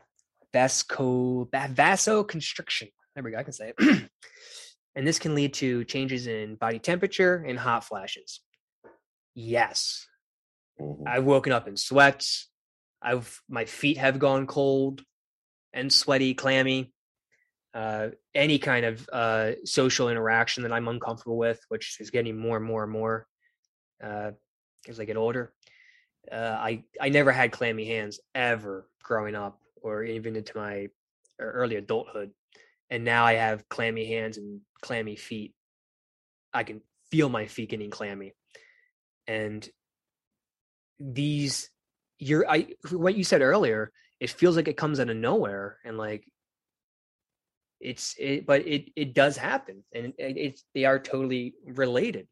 vasco vasoconstriction there we go. I can say it. and this can lead to changes in body temperature and hot flashes. Yes, Mhm. I've woken up in sweats. I've my feet have gone cold and sweaty, clammy. Uh, any kind of uh, social interaction that I'm uncomfortable with, which is getting more and more and more uh, as I get older. Uh, I I never had clammy hands ever growing up, or even into my early adulthood, and now I have clammy hands and clammy feet. I can feel my feet getting clammy, and these you're I what you said earlier. It feels like it comes out of nowhere, and like it's it, but it it does happen, and it, they are totally related.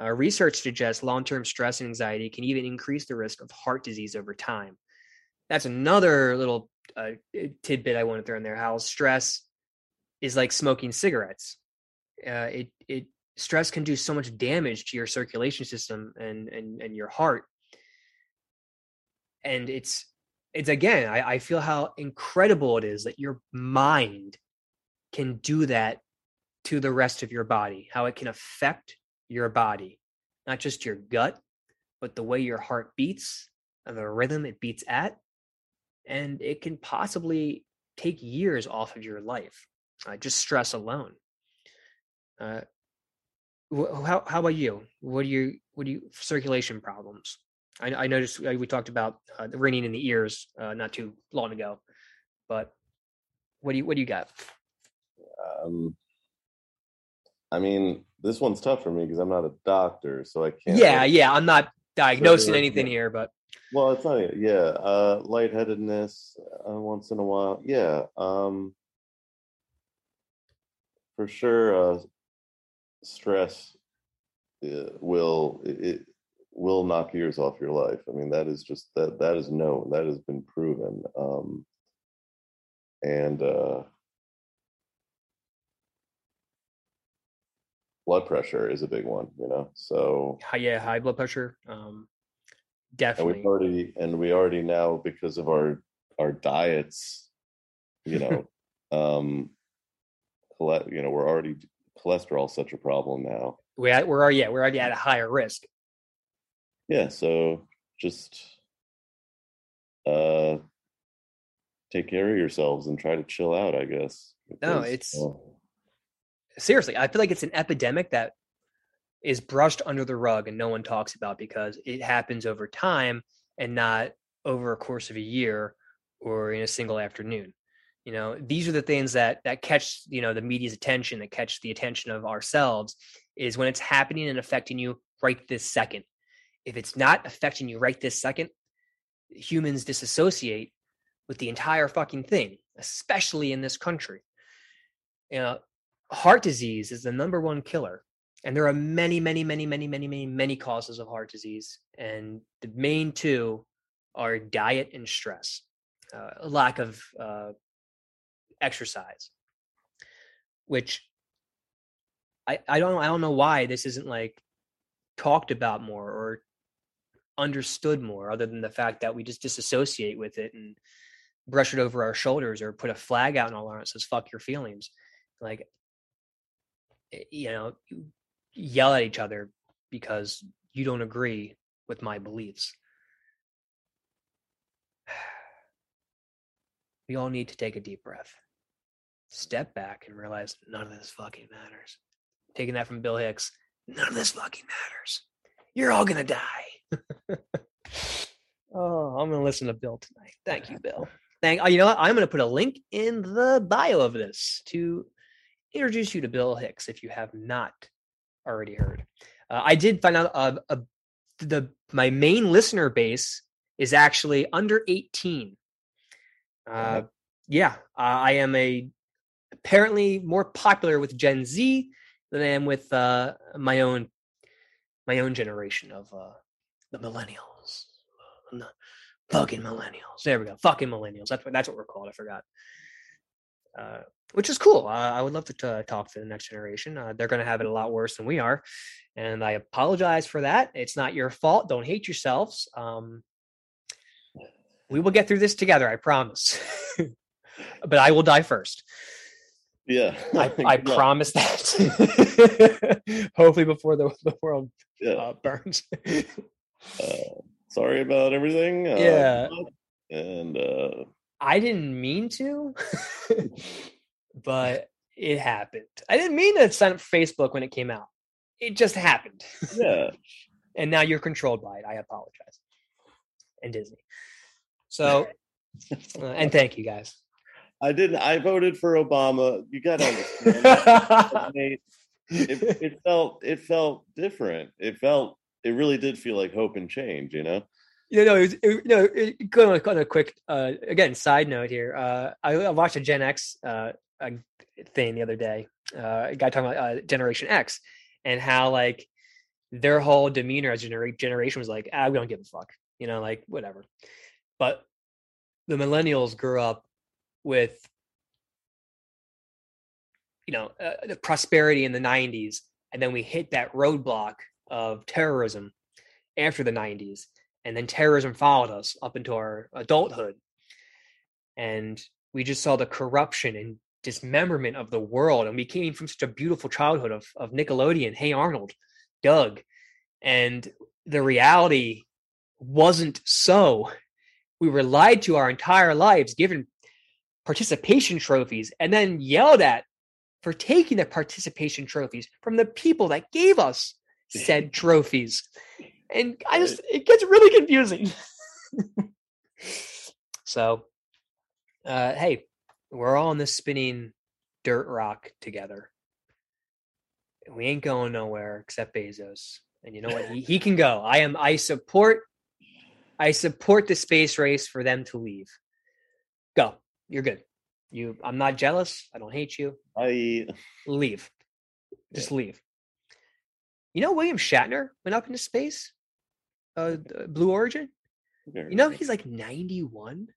Uh, research suggests long-term stress and anxiety can even increase the risk of heart disease over time. That's another little uh, tidbit I want to throw in there. How stress is like smoking cigarettes. Uh, it it stress can do so much damage to your circulation system and and and your heart. And it's it's again, I, I feel how incredible it is that your mind can do that to the rest of your body, how it can affect your body, not just your gut, but the way your heart beats, and the rhythm it beats at. And it can possibly take years off of your life, uh, just stress alone. Uh, wh- how how about you? What do you what do you circulation problems? I, I noticed uh, we talked about uh, the ringing in the ears uh, not too long ago, but what do you what do you got? Um, I mean, this one's tough for me because I'm not a doctor, so I can't. Yeah, like- yeah. I'm not diagnosing anything yeah. here, but Well, it's not. Yeah, uh, lightheadedness uh, once in a while. Yeah, um, for sure. Uh, stress uh, will it, it will knock years off your life. I mean, that is just that that is known. That has been proven. Um, and uh, blood pressure is a big one. You know, so high, yeah, high blood pressure. Um, and we've already and we already now because of our our diets you know um you know we're already cholesterol such a problem now we at, we're already yeah, we're already at a higher risk. yeah so just uh take care of yourselves and try to chill out i guess No, it's- uh, Seriously, I feel like it's an epidemic that is brushed under the rug and no one talks about because it happens over time and not over a course of a year or in a single afternoon. You know, these are the things that that catch you know the media's attention, that catch the attention of ourselves, is when it's happening and affecting you right this second. If it's not affecting you right this second, humans disassociate with the entire fucking thing, especially in this country. You know, heart disease is the number one killer. And there are many, many, many, many, many, many, many causes of heart disease. And the main two are diet and stress, uh, lack of uh, exercise, which I, I don't I don't know why this isn't like talked about more or understood more, other than the fact that we just disassociate with it and brush it over our shoulders or put a flag out in all our that says "fuck your feelings." Like, Eh, you know, you yell at each other because you don't agree with my beliefs. We all need to take a deep breath, step back, and realize none of this fucking matters. Taking that from Bill Hicks, none of this fucking matters. You're all gonna die. oh, I'm gonna listen to Bill tonight. Thank you, Bill. Thank. You know what? I'm gonna put a link in the bio of this to introduce you to Bill Hicks if you have not already heard. Uh, I did find out uh, uh, the my main listener base is actually under 18. Uh, yeah, I am a apparently more popular with Gen Z than I am with uh, my own my own generation of uh, the millennials. The fucking millennials. There we go. Fucking millennials. That's what that's what we're called. I forgot. Uh, which is cool. Uh, I would love to t- talk to the next generation. Uh, they're going to have it a lot worse than we are, and I apologize for that. It's not your fault. Don't hate yourselves. Um, we will get through this together. I promise. but I will die first. Yeah. I, I promise that. Hopefully, before the the world Yeah. uh, burns. Uh, sorry about everything. Uh, Yeah. And uh, I didn't mean to, but it happened. I didn't mean to sign up for Facebook when it came out. It just happened. yeah. and now you're controlled by it. I apologize. And Disney. So, uh, and thank you guys. I didn't. I voted for Obama. You got to understand. It, it felt it felt different. It felt it really did feel like hope and change. You know. you know, it, was- it, you know, it, going on a quick, uh, again, side note here. Uh, I, I watched a Gen X uh, uh, thing the other day. Uh, a guy talking about uh, Generation X and how like their whole demeanor as a genera- generation was like, ah, we don't give a fuck, you know, like whatever. But the millennials grew up with, you know, uh, the prosperity in the '90s, and then we hit that roadblock of terrorism after the '90s and then terrorism followed us up into our adulthood and we just saw the corruption and dismemberment of the world and we came from such a beautiful childhood of, of nickelodeon hey arnold doug and the reality wasn't so. We were lied to our entire lives given participation trophies and then yelled at for taking the participation trophies from the people that gave us said trophies. And I just it gets really confusing. so, uh, hey, we're all on this spinning dirt rock together. We ain't going nowhere except Bezos, and you know what? He, he can go. I am. I support. I support the space race for them to leave. Go. You're good. You. I'm not jealous. I don't hate you. I Leave. Just leave. You know, William Shatner went up into space. Uh, Blue Origin. You know, he's like 91.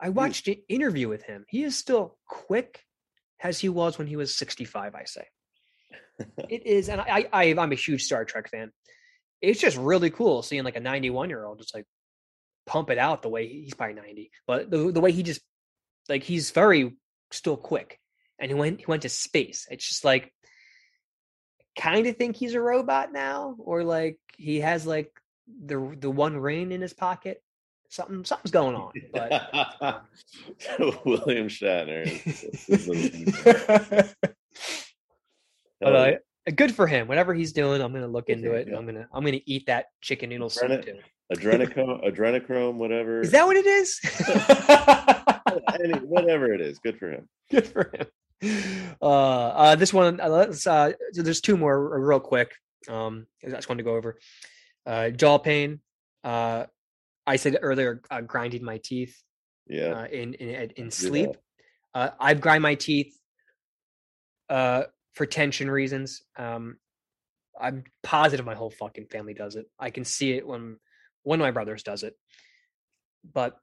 I watched an interview with him. He is still quick as he was when he was 65, I say. it is, and I, I, I'm a huge Star Trek fan. It's just really cool seeing like a 91 year old just like pump it out the way he- he's probably 90, but the, the way he just like he's very still quick, and he went he went to space. It's just like kind of think he's a robot now, or like he has like the the one ring in his pocket. Something something's going on, but William Shatner. is- is the- but uh, good for him. Whatever he's doing, I'm gonna look into it. yeah. I'm gonna I'm gonna eat that chicken noodle soup too. adrenochrome, adrenochrome, whatever. Is that what it is? Whatever it is? Good for him. good for him. Uh, uh, this one, uh, let's. Uh, so there's two more real quick. Um, I just wanted to go over. Uh, jaw pain. Uh, I said earlier, uh, grinding my teeth. Yeah. uh, in in in- sleep. Uh, I've grind my teeth uh, for tension reasons. Um, I'm positive my whole fucking family does it. I can see it when one of my brothers does it. But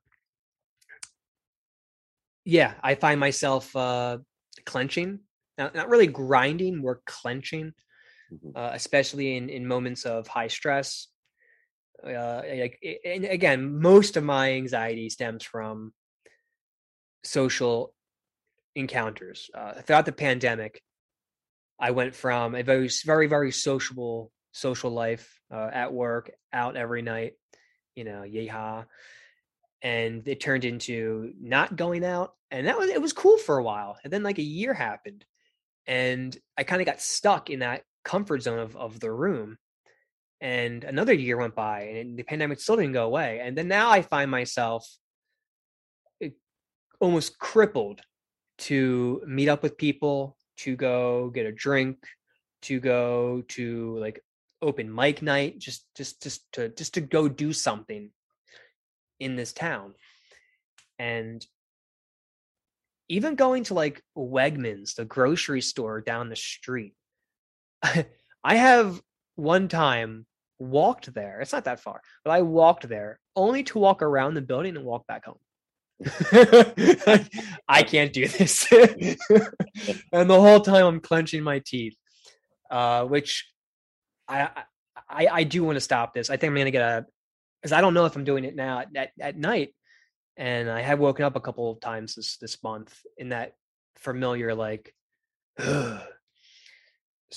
yeah, I find myself uh, clenching, not, not really grinding, more clenching, Mhm. uh, especially in in moments of high stress. Uh, like, and again, most of my anxiety stems from social encounters. Uh, throughout the pandemic, I went from a very, very, very sociable social life uh, at work, out every night, you know, yeehaw, and it turned into not going out, and that was it was cool for a while, and then like a year happened, and I kind of got stuck in that comfort zone of of the room. And another year went by, and the pandemic still didn't go away. And then now I find myself eh, almost crippled to meet up with people, to go get a drink, to go to like open mic night, just just just to just to go do something in this town. And even going to like Wegmans, the grocery store down the street. I have one time walked there. It's not that far, but I walked there only to walk around the building and walk back home. I can't do this. and the whole time I'm clenching my teeth, uh, which I, I I do want to stop this. I think I'm gonna get a because I don't know if I'm doing it now at, at, night. And I have woken up a couple of times this this month in that familiar like so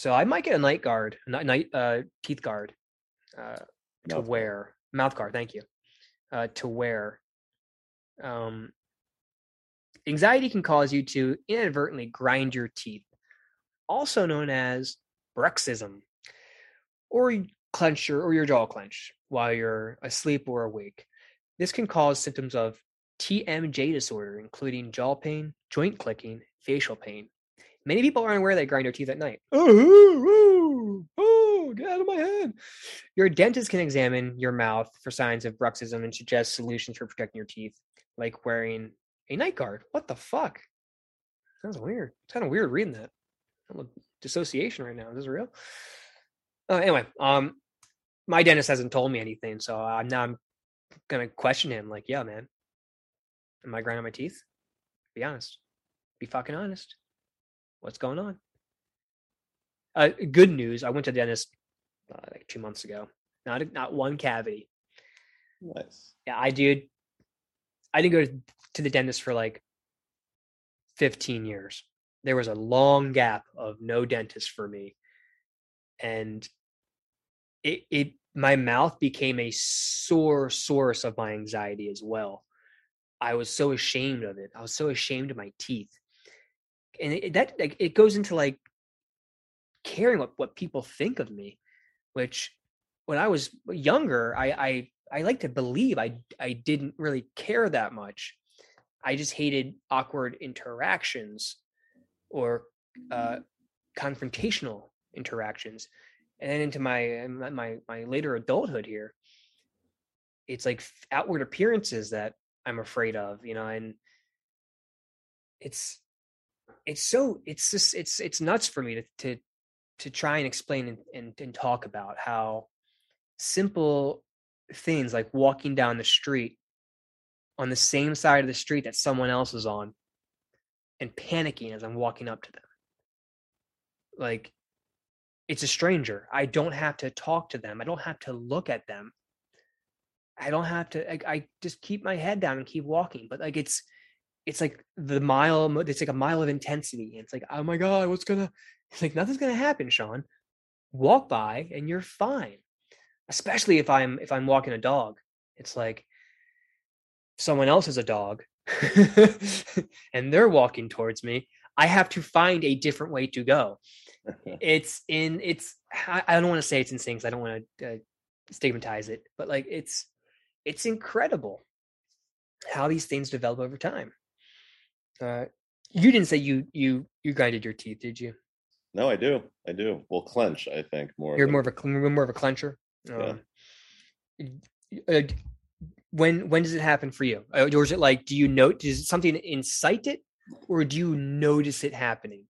I might get a night guard, ni- night uh teeth guard uh to Mouth wear. Mouth guard, thank you. Uh to wear. Um anxiety can cause you to inadvertently grind your teeth, also known as bruxism. Or clench your or your jaw clench while you're asleep or awake. This can cause symptoms of TMJ disorder, including jaw pain, joint clicking, facial pain. Many people aren't aware they grind their teeth at night. Oh, oh, oh, get out of my head. Your dentist can examine your mouth for signs of bruxism and suggest solutions for protecting your teeth, like wearing a night guard. What the fuck? Sounds weird. It's kind of weird reading that. I'm a dissociation right now. Is this real? Uh, anyway, um, my dentist hasn't told me anything, so I'm now I'm gonna question him. Like, yeah, man, am I grinding my teeth? Be honest. Be fucking honest. What's going on? Uh, good news. I went to the dentist uh, like two months ago. Not a- not one cavity. Nice. Yeah, I did. I didn't go to, to the dentist for like 15 years. There was a long gap of no dentist for me. And it it my mouth became a sore source of my anxiety as well. I was so ashamed of it. I was so ashamed of my teeth. And it, that like it goes into like caring what what people think of me, which when I was younger, I I I like to believe I I didn't really care that much. I just hated awkward interactions or uh, confrontational interactions. And then into my my my my later adulthood here, it's like outward appearances that I'm afraid of, you know, and it's it's so it's just it's it's nuts for me to to to try and explain and, and, and talk about how simple things like walking down the street on the same side of the street that someone else is on and panicking as I'm walking up to them. Like it's a stranger. I don't have to talk to them. I don't have to look at them. I don't have to I, I just keep my head down and keep walking. But like it's it's like the mile it's like a mile of intensity. It's like, oh my God, what's gonna it's like nothing's gonna happen, Sean. Walk by and you're fine. Especially if I'm if I'm walking a dog. It's like someone else has a dog and they're walking towards me. I have to find a different way to go. It's in it's I I don't want to say it's insane because I don't want to uh, stigmatize it, but like it's it's incredible how these things develop over time. Uh, you didn't say you you you grinded your teeth, did you? No, I do. I do. Well, clench, I think more. You're than- more of a more of a clencher. Yeah. Um, y- uh, when when does it happen for you, Uh, or is it like do you note does something incite it, or do you notice it happening?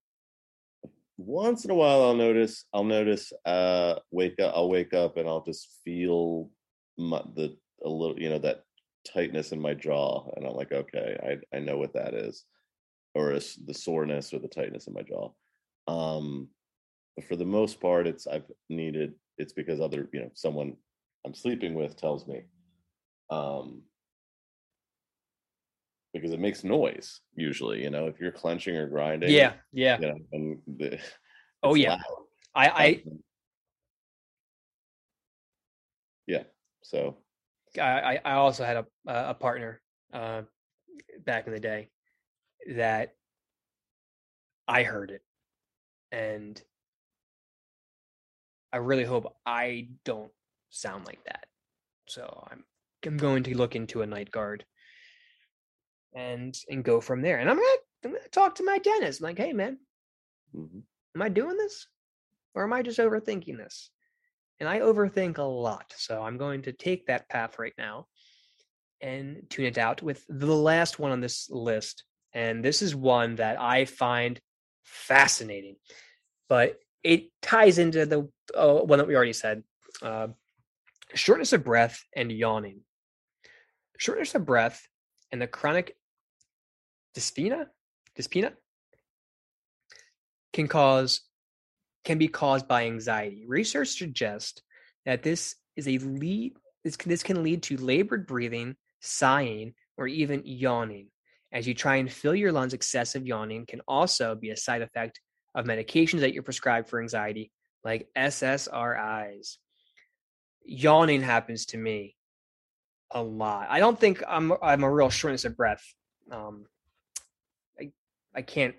once in a while I'll notice I'll notice uh wake up I'll wake up and I'll just feel my, the a little you know that tightness in my jaw and I'm like okay I I know what that is or the soreness or the tightness in my jaw um but for the most part it's I've needed it's because other you know someone I'm sleeping with tells me um because it makes noise usually you know if you're clenching or grinding Yeah, yeah. you know, the, Oh yeah. loud. I I yeah. So I, I also had a a partner uh, back in the day that I heard it, and I really hope I don't sound like that. So I'm I'm going to look into a night guard and and go from there. And I'm gonna I'm gonna talk to my dentist. I'm like, hey man, mhm. am I doing this, or am I just overthinking this? And I overthink a lot, so I'm going to take that path right now and tune it out with the last one on this list. And this is one that I find fascinating, but it ties into the uh, one that we already said uh, shortness of breath and yawning. Shortness of breath and the chronic dyspnea, dyspnea can cause can be caused by anxiety. Research suggests that this is a lead this can, this can lead to labored breathing, sighing, or even yawning. As you try and fill your lungs. Excessive yawning can also be a side effect of medications that you're prescribed for anxiety, like SSRIs. Yawning happens to me a lot. I don't think I'm I'm a real shortness of breath. Um, I I can't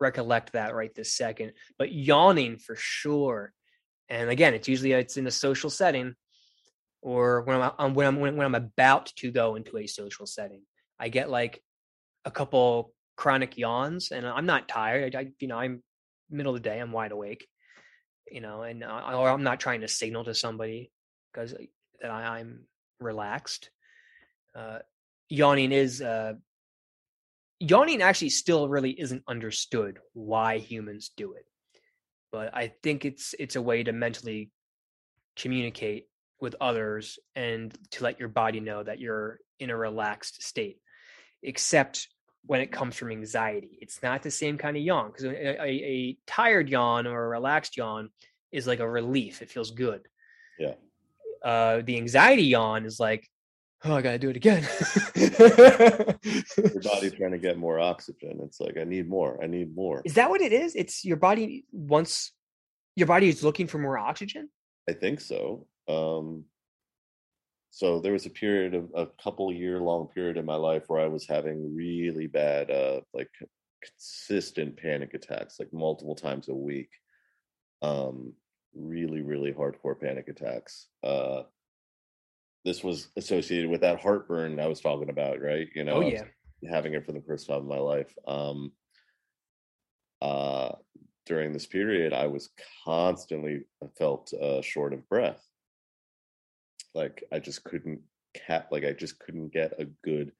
recollect that right this second, but yawning for sure. And again, it's usually it's in a social setting, or when I'm when I'm when I'm about to go into a social setting. I get like a couple chronic yawns, and I'm not tired. I, you know I'm middle of the day. I'm wide awake. You know, and uh, or I'm not trying to signal to somebody because that I, I'm relaxed. Uh, yawning is uh, yawning actually still really isn't understood why humans do it, but I think it's it's a way to mentally communicate with others and to let your body know that you're in a relaxed state. Except when it comes from anxiety, it's not the same kind of yawn because a, a, tired yawn or a relaxed yawn is like a relief. It feels good. Yeah uh, the anxiety yawn is like, oh, I gotta do it again. your body's trying to get more oxygen. It's like I need more. I need more. Is that what it is? It's your body wants your body is looking for more oxygen. I think so. Um, so there was a period of a couple year long period in my life where I was having really bad, uh, like consistent panic attacks, like multiple times a week. Um, really, really hardcore panic attacks. Uh, this was associated with that heartburn I was talking about, right? You know, oh yeah, having it for the first time in my life. Um, uh, during this period, I was constantly felt uh, short of breath. Like I just couldn't cap, like I just couldn't get a good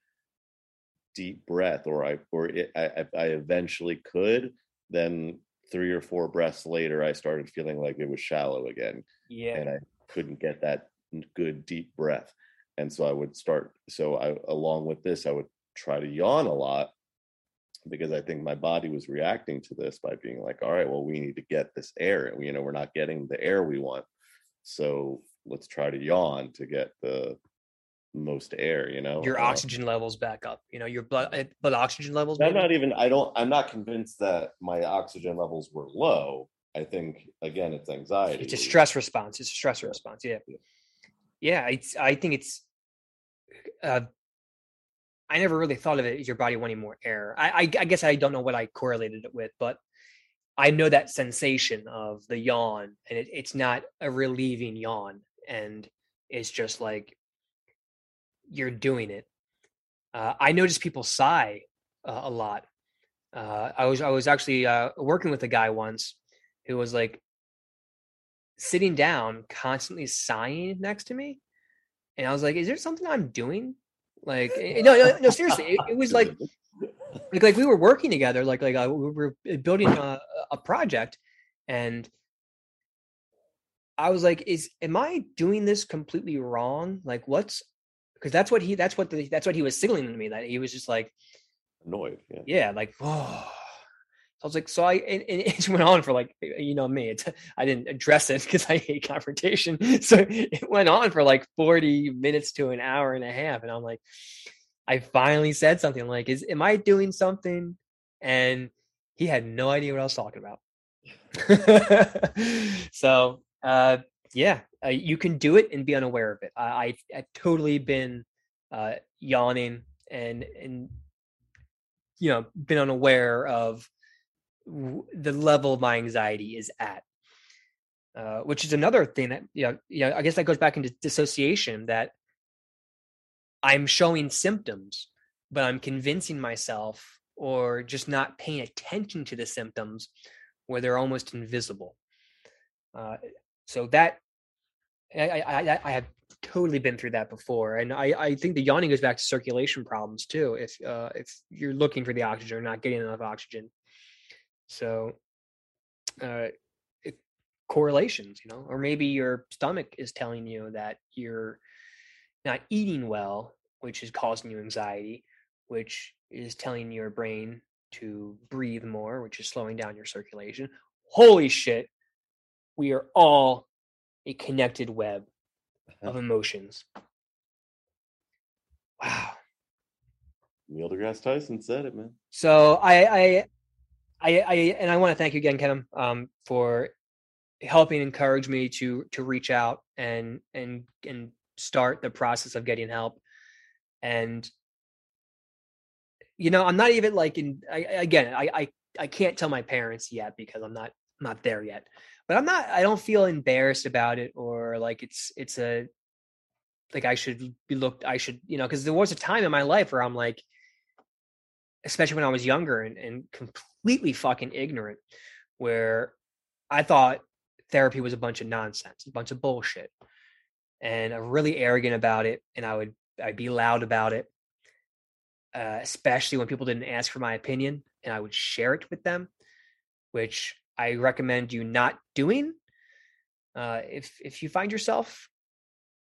deep breath, or I, or it, I, I eventually could. Then three or four breaths later, I started feeling like it was shallow again. Yeah. And I couldn't get that good deep breath. And so I would start, so I, along with this, I would try to yawn a lot because I think my body was reacting to this by being like, all right, well, we need to get this air. You know, we're not getting the air we want. So let's try to yawn to get the most air you know your uh, oxygen levels back up you know your blood eh, blood oxygen levels i'm not even i don't i'm not convinced that my oxygen levels were low. I think again it's anxiety it's a stress response it's a stress response yeah. Yeah it's i think it's uh i never really thought of it as your body wanting more air. I, I i guess i don't know what i correlated it with but i know that sensation of the yawn and it, it's not a relieving yawn and it's just like you're doing it. Uh, I notice people sigh uh, a lot. Uh, I was I was actually uh, working with a guy once who was like sitting down, constantly sighing next to me, and I was like, "Is there something I'm doing?" Like, eh, no, no, no seriously, it, it, was like, like, like we were working together, like, like uh, we were building a, a project, and I was like, "Is am I doing this completely wrong? Like, what's because that's what he that's what the, that's what he was signaling to me that he was just like annoyed yeah, yeah like oh I was like, so I, and, and, it went on for like, you know me, it's, I didn't address it because I hate confrontation. So it went on for like 40 minutes to an hour and a half. And I'm like, I finally said something like, is, am I doing something? And he had no idea what I was talking about. so, uh, yeah, uh, you can do it and be unaware of it. I, I have totally been uh, yawning and and you know been unaware of w- the level my anxiety is at, uh, which is another thing that you know, you know I guess that goes back into dissociation that I'm showing symptoms, but I'm convincing myself or just not paying attention to the symptoms where they're almost invisible. Uh, so that I, I, I have totally been through that before, and I, I think the yawning goes back to circulation problems too. If uh, if you're looking for the oxygen or not getting enough oxygen, so uh, it, correlations, you know, or maybe your stomach is telling you that you're not eating well, which is causing you anxiety, which is telling your brain to breathe more, which is slowing down your circulation. Holy shit, we are all a connected web of emotions. Wow. Neil deGrasse Tyson said it, man. So I, I, I, I and I want to thank you again, Kevin, um, for helping encourage me to to reach out and and and start the process of getting help. And you know, I'm not even like in. I, again, I, I I can't tell my parents yet because I'm not not there yet. But I'm not. I don't feel embarrassed about it or like it's it's a like I should be looked. I should you know because there was a time in my life where I'm like, especially when I was younger and, and completely fucking ignorant, where I thought therapy was a bunch of nonsense, a bunch of bullshit, and I'm really arrogant about it, and I would I'd be loud about it, uh, especially when people didn't ask for my opinion, and I would share it with them, which I recommend you not doing. Uh, if if you find yourself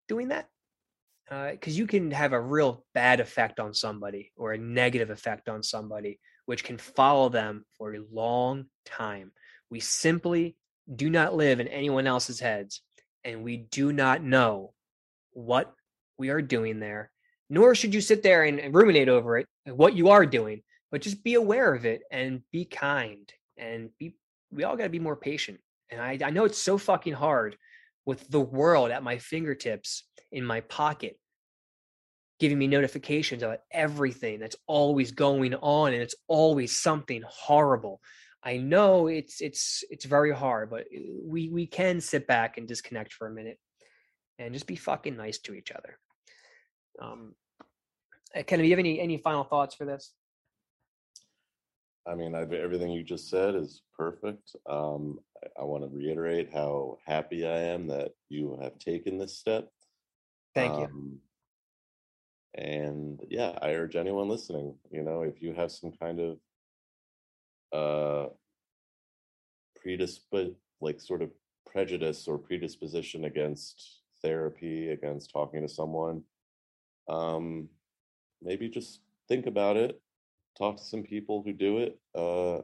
doing that, because uh, you can have a real bad effect on somebody or a negative effect on somebody, which can follow them for a long time. We simply do not live in anyone else's heads, and we do not know what we are doing there. Nor should you sit there and, and ruminate over it, what you are doing, but just be aware of it and be kind and be. We all got to be more patient. And I, I know it's so fucking hard with the world at my fingertips in my pocket giving me notifications about everything that's always going on and it's always something horrible i know it's it's it's very hard but uh, we we can sit back and disconnect for a minute and just be fucking nice to each other um uh, Ken, do you have any any final thoughts for this I mean, I've, everything you just said is perfect. Um, I, I want to reiterate how happy I am that you have taken this step. Thank you. Um, and yeah, I urge anyone listening, you know, if you have some kind of uh predisp like sort of prejudice or predisposition against therapy, against talking to someone, um, maybe just think about it. Talk to some people who do it. Uh,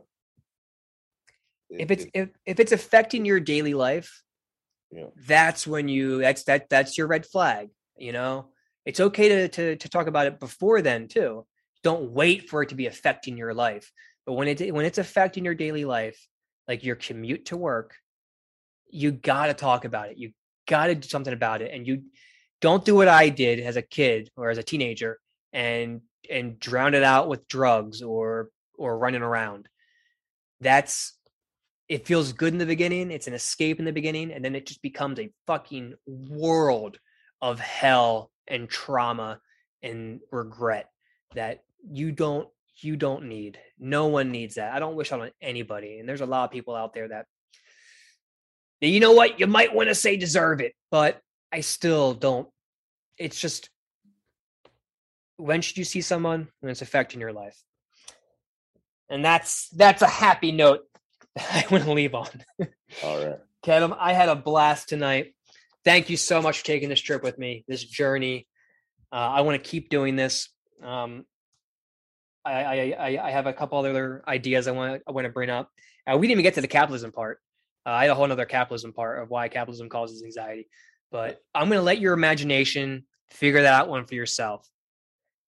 if it's if, if it's affecting your daily life, yeah. that's when you that's that that's your red flag. You know, it's okay to, to to talk about it before then too. Don't wait for it to be affecting your life. But when it when it's affecting your daily life, like your commute to work, you got to talk about it. You got to do something about it, and you don't do what I did as a kid or as a teenager and and drown it out with drugs or or running around. That's it feels good in the beginning. It's an escape in the beginning, and then it just becomes a fucking world of hell and trauma and regret that you don't you don't need. No one needs that. I don't wish on anybody. And there's a lot of people out there that you know what, you might want to say deserve it, but I still don't. It's just when should you see someone when it's affecting your life? And that's that's a happy note I want to leave on. All right. Kevin, I had a blast tonight thank you so much for taking this trip with me, this journey. Uh, I want to keep doing this. Um, I, I, I have a couple other ideas I want I want to bring up. Uh, we didn't even get to the capitalism part. Uh, I had a whole other capitalism part of why capitalism causes anxiety, but I'm going to let your imagination figure that out one for yourself.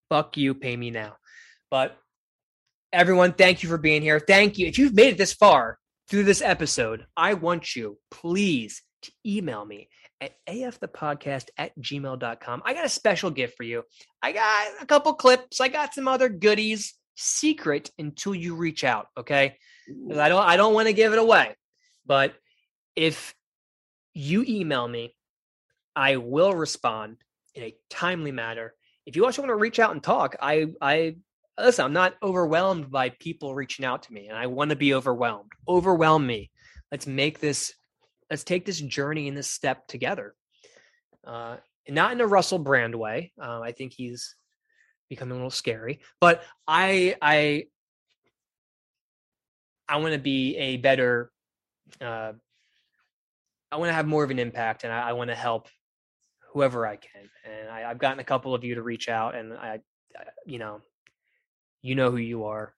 Fuck you, pay me now. But everyone, thank you for being here. Thank you. If you've made it this far through this episode, I want you, please, to email me at afthepodcast at gmail.com. I got a special gift for you. I got a couple clips. I got some other goodies. Secret until you reach out. Okay. I don't I don't want to give it away. But if you email me, I will respond in a timely manner. If you also want to reach out and talk, I I listen, I'm not overwhelmed by people reaching out to me and I want to be overwhelmed. Overwhelm me. Let's make this let's take this journey and this step together. Uh, not in a Russell Brand way. Uh, I think he's becoming a little scary, but I I I want to be a better. Uh, I want to have more of an impact, and I, I want to help whoever I can. And I, have gotten a couple of you to reach out, and I, I, you know, you know who you are,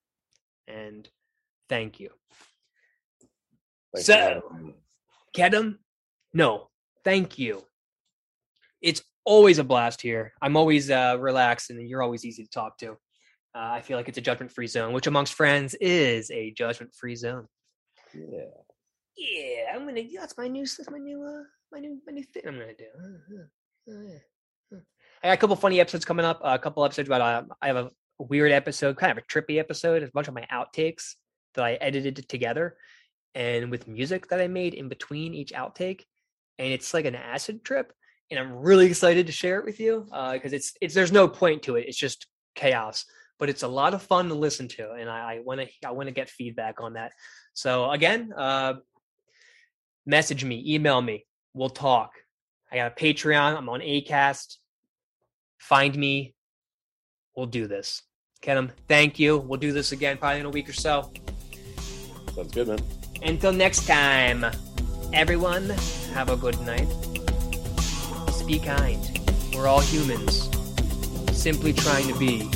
and thank you. Thanks so, get them? No, thank you. It's always a blast here. I'm always uh, relaxed, and you're always easy to talk to. Uh, I feel like it's a judgment free zone, which amongst friends is a judgment free zone. Yeah. Yeah, I'm gonna. That's my new. That's my new. Uh, my new. My new thing. I'm gonna do. Uh, uh, uh. Uh. I got a couple funny episodes coming up. a couple episodes about. Uh, I have a weird episode, kind of a trippy episode. It's a bunch of my outtakes that I edited together, and with music that I made in between each outtake, and it's like an acid trip. And I'm really excited to share it with you because it's it's there's no point to it. It's just chaos but it's a lot of fun to listen to and i want to i want to get feedback on that so again uh message me email me we'll talk i got a patreon i'm on acast. Find me. We'll do this. Kevin, thank you. We'll do this again probably in a week or so. Sounds good, man. until next time everyone have a good night. Be kind. We're all humans. Simply trying to be